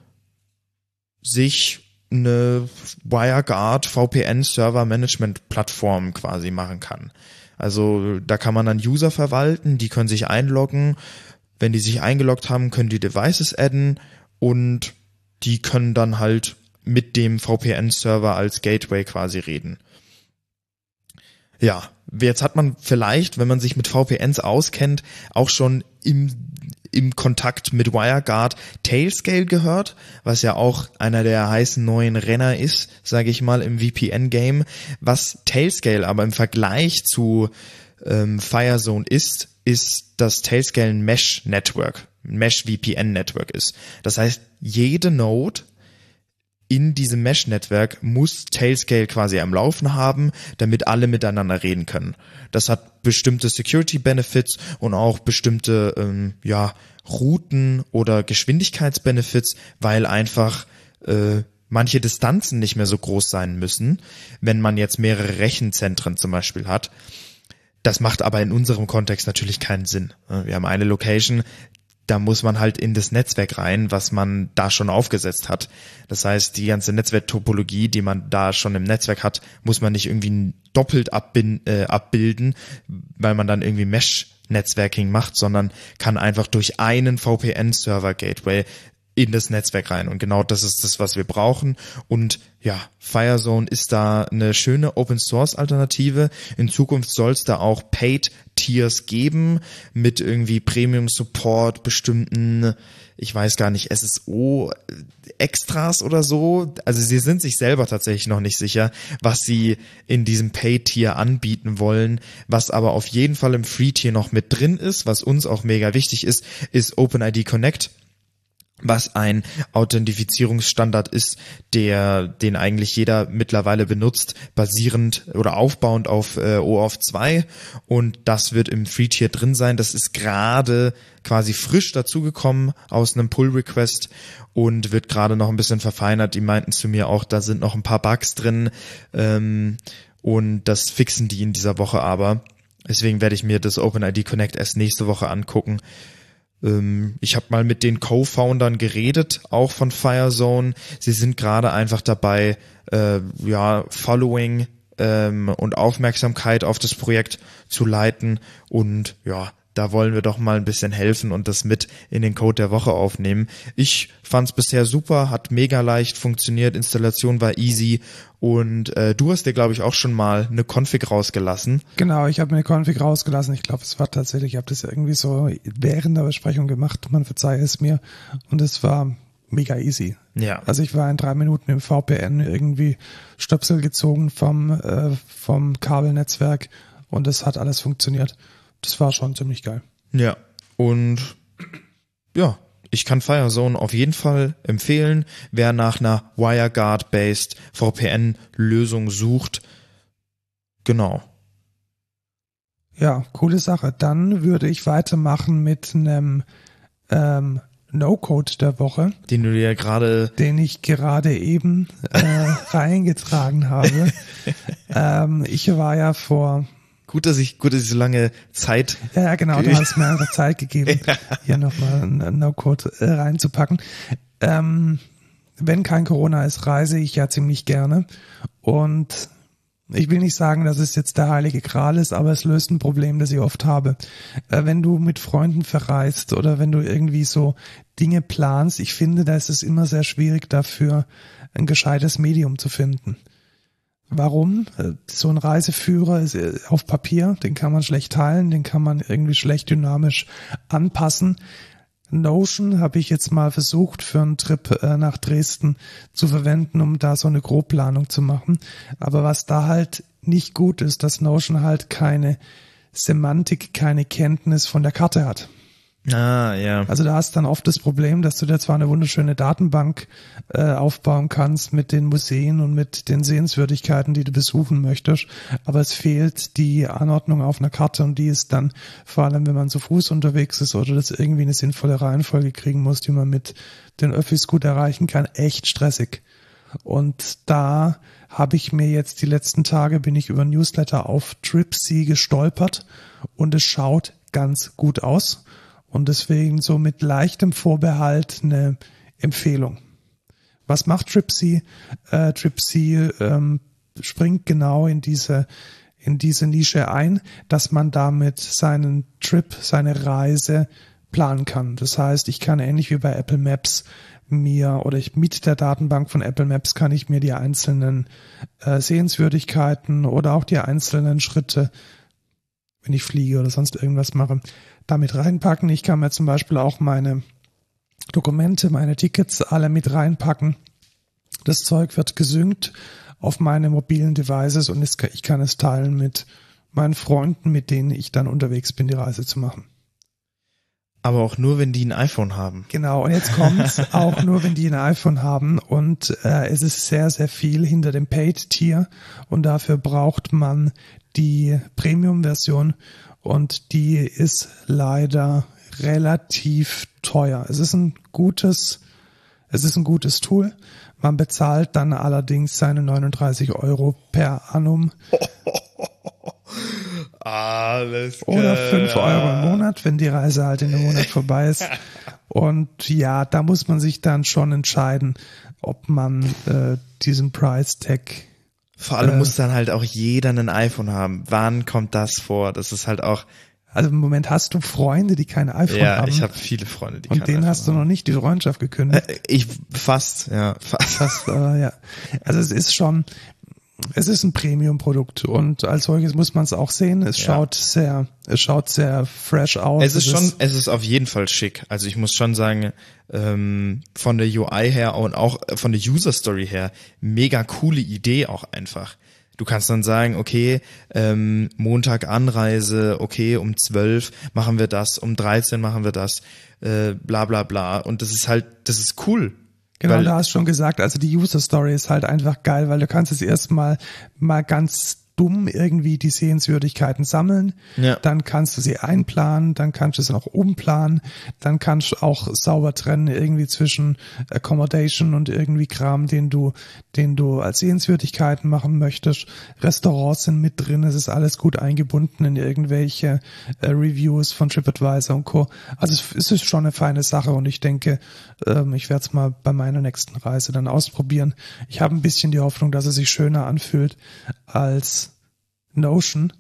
B: sich eine WireGuard VPN Server Management Plattform quasi machen kann. Also da kann man dann User verwalten, die können sich einloggen. Wenn die sich eingeloggt haben, können die Devices adden und die können dann halt mit dem VPN Server als Gateway quasi reden. Ja, jetzt hat man vielleicht, wenn man sich mit VPNs auskennt, auch schon im im Kontakt mit WireGuard Tailscale gehört, was ja auch einer der heißen neuen Renner ist, sage ich mal, im VPN-Game. Was Tailscale aber im Vergleich zu ähm, Firezone ist, ist, dass Tailscale ein Mesh-Network, Mesh-VPN-Network ist. Das heißt, jede Node in diesem Mesh-Netzwerk muss Tailscale quasi am Laufen haben, damit alle miteinander reden können. Das hat bestimmte Security-Benefits und auch bestimmte ähm, ja, Routen oder Geschwindigkeitsbenefits, weil einfach äh, manche Distanzen nicht mehr so groß sein müssen, wenn man jetzt mehrere Rechenzentren zum Beispiel hat. Das macht aber in unserem Kontext natürlich keinen Sinn. Wir haben eine Location, da muss man halt in das Netzwerk rein, was man da schon aufgesetzt hat. Das heißt, die ganze Netzwerktopologie, die man da schon im Netzwerk hat, muss man nicht irgendwie doppelt äh, abbilden, weil man dann irgendwie Mesh Netzwerking macht, sondern kann einfach durch einen VPN-Server Gateway in das Netzwerk rein. Und genau das ist das, was wir brauchen. Und ja, Firezone ist da eine schöne Open Source Alternative. In Zukunft soll es da auch Paid Tiers geben mit irgendwie Premium Support, bestimmten, ich weiß gar nicht, SSO Extras oder so. Also sie sind sich selber tatsächlich noch nicht sicher, was sie in diesem Paid Tier anbieten wollen. Was aber auf jeden Fall im Free Tier noch mit drin ist, was uns auch mega wichtig ist, ist OpenID Connect was ein Authentifizierungsstandard ist, der den eigentlich jeder mittlerweile benutzt, basierend oder aufbauend auf äh, OAuth 2 und das wird im Free Tier drin sein. Das ist gerade quasi frisch dazugekommen aus einem Pull Request und wird gerade noch ein bisschen verfeinert. Die meinten zu mir auch, da sind noch ein paar Bugs drin ähm, und das fixen die in dieser Woche aber. Deswegen werde ich mir das OpenID Connect erst nächste Woche angucken ich habe mal mit den Co-Foundern geredet, auch von Firezone. Sie sind gerade einfach dabei, äh, ja, Following ähm, und Aufmerksamkeit auf das Projekt zu leiten und ja, da wollen wir doch mal ein bisschen helfen und das mit in den Code der Woche aufnehmen. Ich fand's bisher super, hat mega leicht funktioniert, Installation war easy und äh, du hast dir, glaube ich, auch schon mal eine Config rausgelassen.
A: Genau, ich habe mir eine Config rausgelassen. Ich glaube, es war tatsächlich, ich habe das irgendwie so während der Besprechung gemacht, man verzeihe es mir. Und es war mega easy.
B: Ja.
A: Also ich war in drei Minuten im VPN irgendwie Stöpsel gezogen vom, äh, vom Kabelnetzwerk und es hat alles funktioniert das war schon ziemlich geil.
B: Ja. Und ja, ich kann Firezone auf jeden Fall empfehlen. Wer nach einer WireGuard-based VPN-Lösung sucht, genau.
A: Ja, coole Sache. Dann würde ich weitermachen mit einem ähm, No-Code der Woche.
B: Den du dir gerade.
A: Den ich gerade eben äh, reingetragen habe. ähm, ich war ja vor
B: Gut, dass ich, gut, dass ich so lange Zeit.
A: Ja, ja genau, du hast mir einfach Zeit gegeben, ja. hier nochmal einen No-Code äh, reinzupacken. Ähm, wenn kein Corona ist, reise ich ja ziemlich gerne. Und ich will nicht sagen, dass es jetzt der heilige Gral ist, aber es löst ein Problem, das ich oft habe. Äh, wenn du mit Freunden verreist oder wenn du irgendwie so Dinge planst, ich finde, da ist es immer sehr schwierig dafür, ein gescheites Medium zu finden. Warum? Äh, so ein Reiseführer ist äh, auf Papier, den kann man schlecht teilen, den kann man irgendwie schlecht dynamisch anpassen. Notion habe ich jetzt mal versucht für einen Trip äh, nach Dresden zu verwenden, um da so eine Grobplanung zu machen. Aber was da halt nicht gut ist, dass Notion halt keine Semantik, keine Kenntnis von der Karte hat.
B: Ah, ja.
A: Also da hast dann oft das Problem, dass du dir zwar eine wunderschöne Datenbank äh, aufbauen kannst mit den Museen und mit den Sehenswürdigkeiten, die du besuchen möchtest, aber es fehlt die Anordnung auf einer Karte und die ist dann, vor allem wenn man zu Fuß unterwegs ist oder das irgendwie eine sinnvolle Reihenfolge kriegen muss, die man mit den Öffis gut erreichen kann, echt stressig. Und da habe ich mir jetzt die letzten Tage, bin ich über Newsletter auf Tripsy gestolpert und es schaut ganz gut aus und deswegen so mit leichtem Vorbehalt eine Empfehlung. Was macht Tripsy? Äh, Tripsy ähm, springt genau in diese in diese Nische ein, dass man damit seinen Trip, seine Reise planen kann. Das heißt, ich kann ähnlich wie bei Apple Maps mir oder ich mit der Datenbank von Apple Maps kann ich mir die einzelnen äh, Sehenswürdigkeiten oder auch die einzelnen Schritte, wenn ich fliege oder sonst irgendwas mache, damit reinpacken. Ich kann mir zum Beispiel auch meine Dokumente, meine Tickets alle mit reinpacken. Das Zeug wird gesynkt auf meine mobilen Devices und ich kann es teilen mit meinen Freunden, mit denen ich dann unterwegs bin, die Reise zu machen.
B: Aber auch nur, wenn die ein iPhone haben.
A: Genau, und jetzt kommt's auch nur, wenn die ein iPhone haben. Und äh, es ist sehr, sehr viel hinter dem Paid-Tier. Und dafür braucht man die Premium-Version und die ist leider relativ teuer. Es ist ein gutes, es ist ein gutes Tool. Man bezahlt dann allerdings seine 39 Euro per annum.
B: Alles klar.
A: Oder 5 Euro im Monat, wenn die Reise halt in einem Monat vorbei ist. Und ja, da muss man sich dann schon entscheiden, ob man äh, diesen Price Tag
B: Vor allem
A: Äh.
B: muss dann halt auch jeder ein iPhone haben. Wann kommt das vor? Das ist halt auch,
A: Also im Moment hast du Freunde, die kein iPhone
B: ja,
A: haben.
B: ich habe viele Freunde, die
A: und denen
B: iPhone
A: hast du noch nicht die Freundschaft gekündigt.
B: Äh, Ich fast, ja, fast.
A: Das, äh, ja. Also es ist schon, es ist ein Premium-Produkt und als solches muss man es auch sehen. Es
B: Ja.
A: schaut sehr, es schaut sehr fresh aus.
B: Es ist schon, es ist auf jeden Fall schick. Also ich muss schon sagen, ähm, von der UI her und auch von der User Story her, mega coole Idee auch einfach. Du kannst dann sagen, okay, ähm, Montag Anreise, okay, um 12 machen wir das, um 13 machen wir das, äh, bla bla bla. Und das ist halt, das ist cool.
A: Genau,
B: Weil-
A: du hast schon gesagt, also die User Story ist halt einfach geil, weil du kannst jetzt erstmal mal ganz dumm irgendwie die Sehenswürdigkeiten sammeln,
B: Ja.
A: dann kannst du sie einplanen, dann kannst du sie noch umplanen, dann kannst du auch sauber trennen irgendwie zwischen Accommodation und irgendwie Kram, den du, den du als Sehenswürdigkeiten machen möchtest. Restaurants sind mit drin, es ist alles gut eingebunden in irgendwelche äh, Reviews von TripAdvisor und Co. Also es, es ist schon eine feine Sache und ich denke, ähm, ich werde es mal bei meiner nächsten Reise dann ausprobieren. Ich habe ein bisschen die Hoffnung, dass es sich schöner anfühlt als Notion.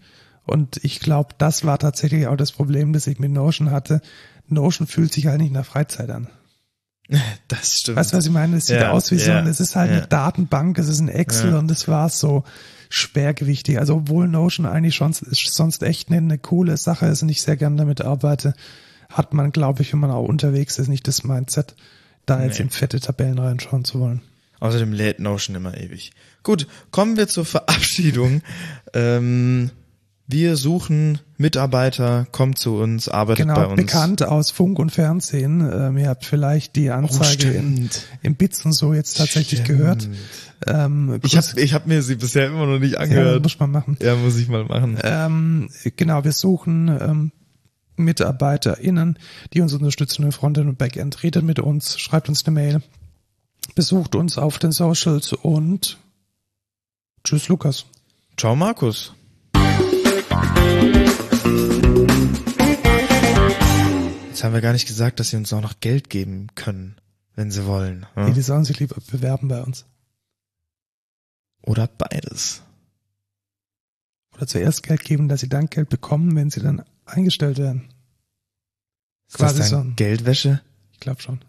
A: Und ich glaube, das war tatsächlich auch das Problem, das ich mit Notion hatte. Notion fühlt sich halt nicht nach Freizeit an.
B: Das stimmt.
A: Weißt du, was ich meine? Es sieht
B: Ja,
A: aus wie so,
B: ja,
A: ein, es ist halt
B: ja.
A: eine Datenbank, es ist ein Excel und es war so schwergewichtig. Also obwohl Notion eigentlich schon sonst echt eine, eine coole Sache ist und ich sehr gern damit arbeite, hat man, glaube ich, wenn man auch unterwegs ist, nicht das Mindset, da jetzt
B: Nee.
A: in fette Tabellen reinschauen zu wollen.
B: Außerdem lädt Notion immer ewig. Gut, kommen wir zur Verabschiedung. ähm, wir suchen Mitarbeiter, kommt zu uns, arbeitet bei
A: Genau,
B: uns.
A: bekannt aus Funk und Fernsehen. Ähm, ihr habt vielleicht die Anzeige in,
B: stimmt.
A: im Bits und so jetzt tatsächlich
B: Stimmt.
A: gehört. Ähm,
B: Ich habe ich hab mir sie bisher immer noch nicht
A: ja,
B: angehört.
A: muss man machen.
B: Ja, muss ich mal machen.
A: Ähm, genau, wir suchen ähm, MitarbeiterInnen, die uns unterstützen im Frontend und Backend. Redet mit uns, schreibt uns eine Mail, besucht uns auf den Socials und tschüss Lukas.
B: Ciao, Markus. Jetzt haben wir gar nicht gesagt, dass sie uns auch noch Geld geben können, wenn sie wollen.
A: Nee,
B: Ja?
A: die sollen sich lieber bewerben bei uns.
B: Oder beides.
A: Oder zuerst Geld geben, dass sie dann Geld bekommen, wenn sie dann eingestellt werden.
B: Ist das
A: Quasi
B: dann
A: so
B: Geldwäsche?
A: Ich glaube schon.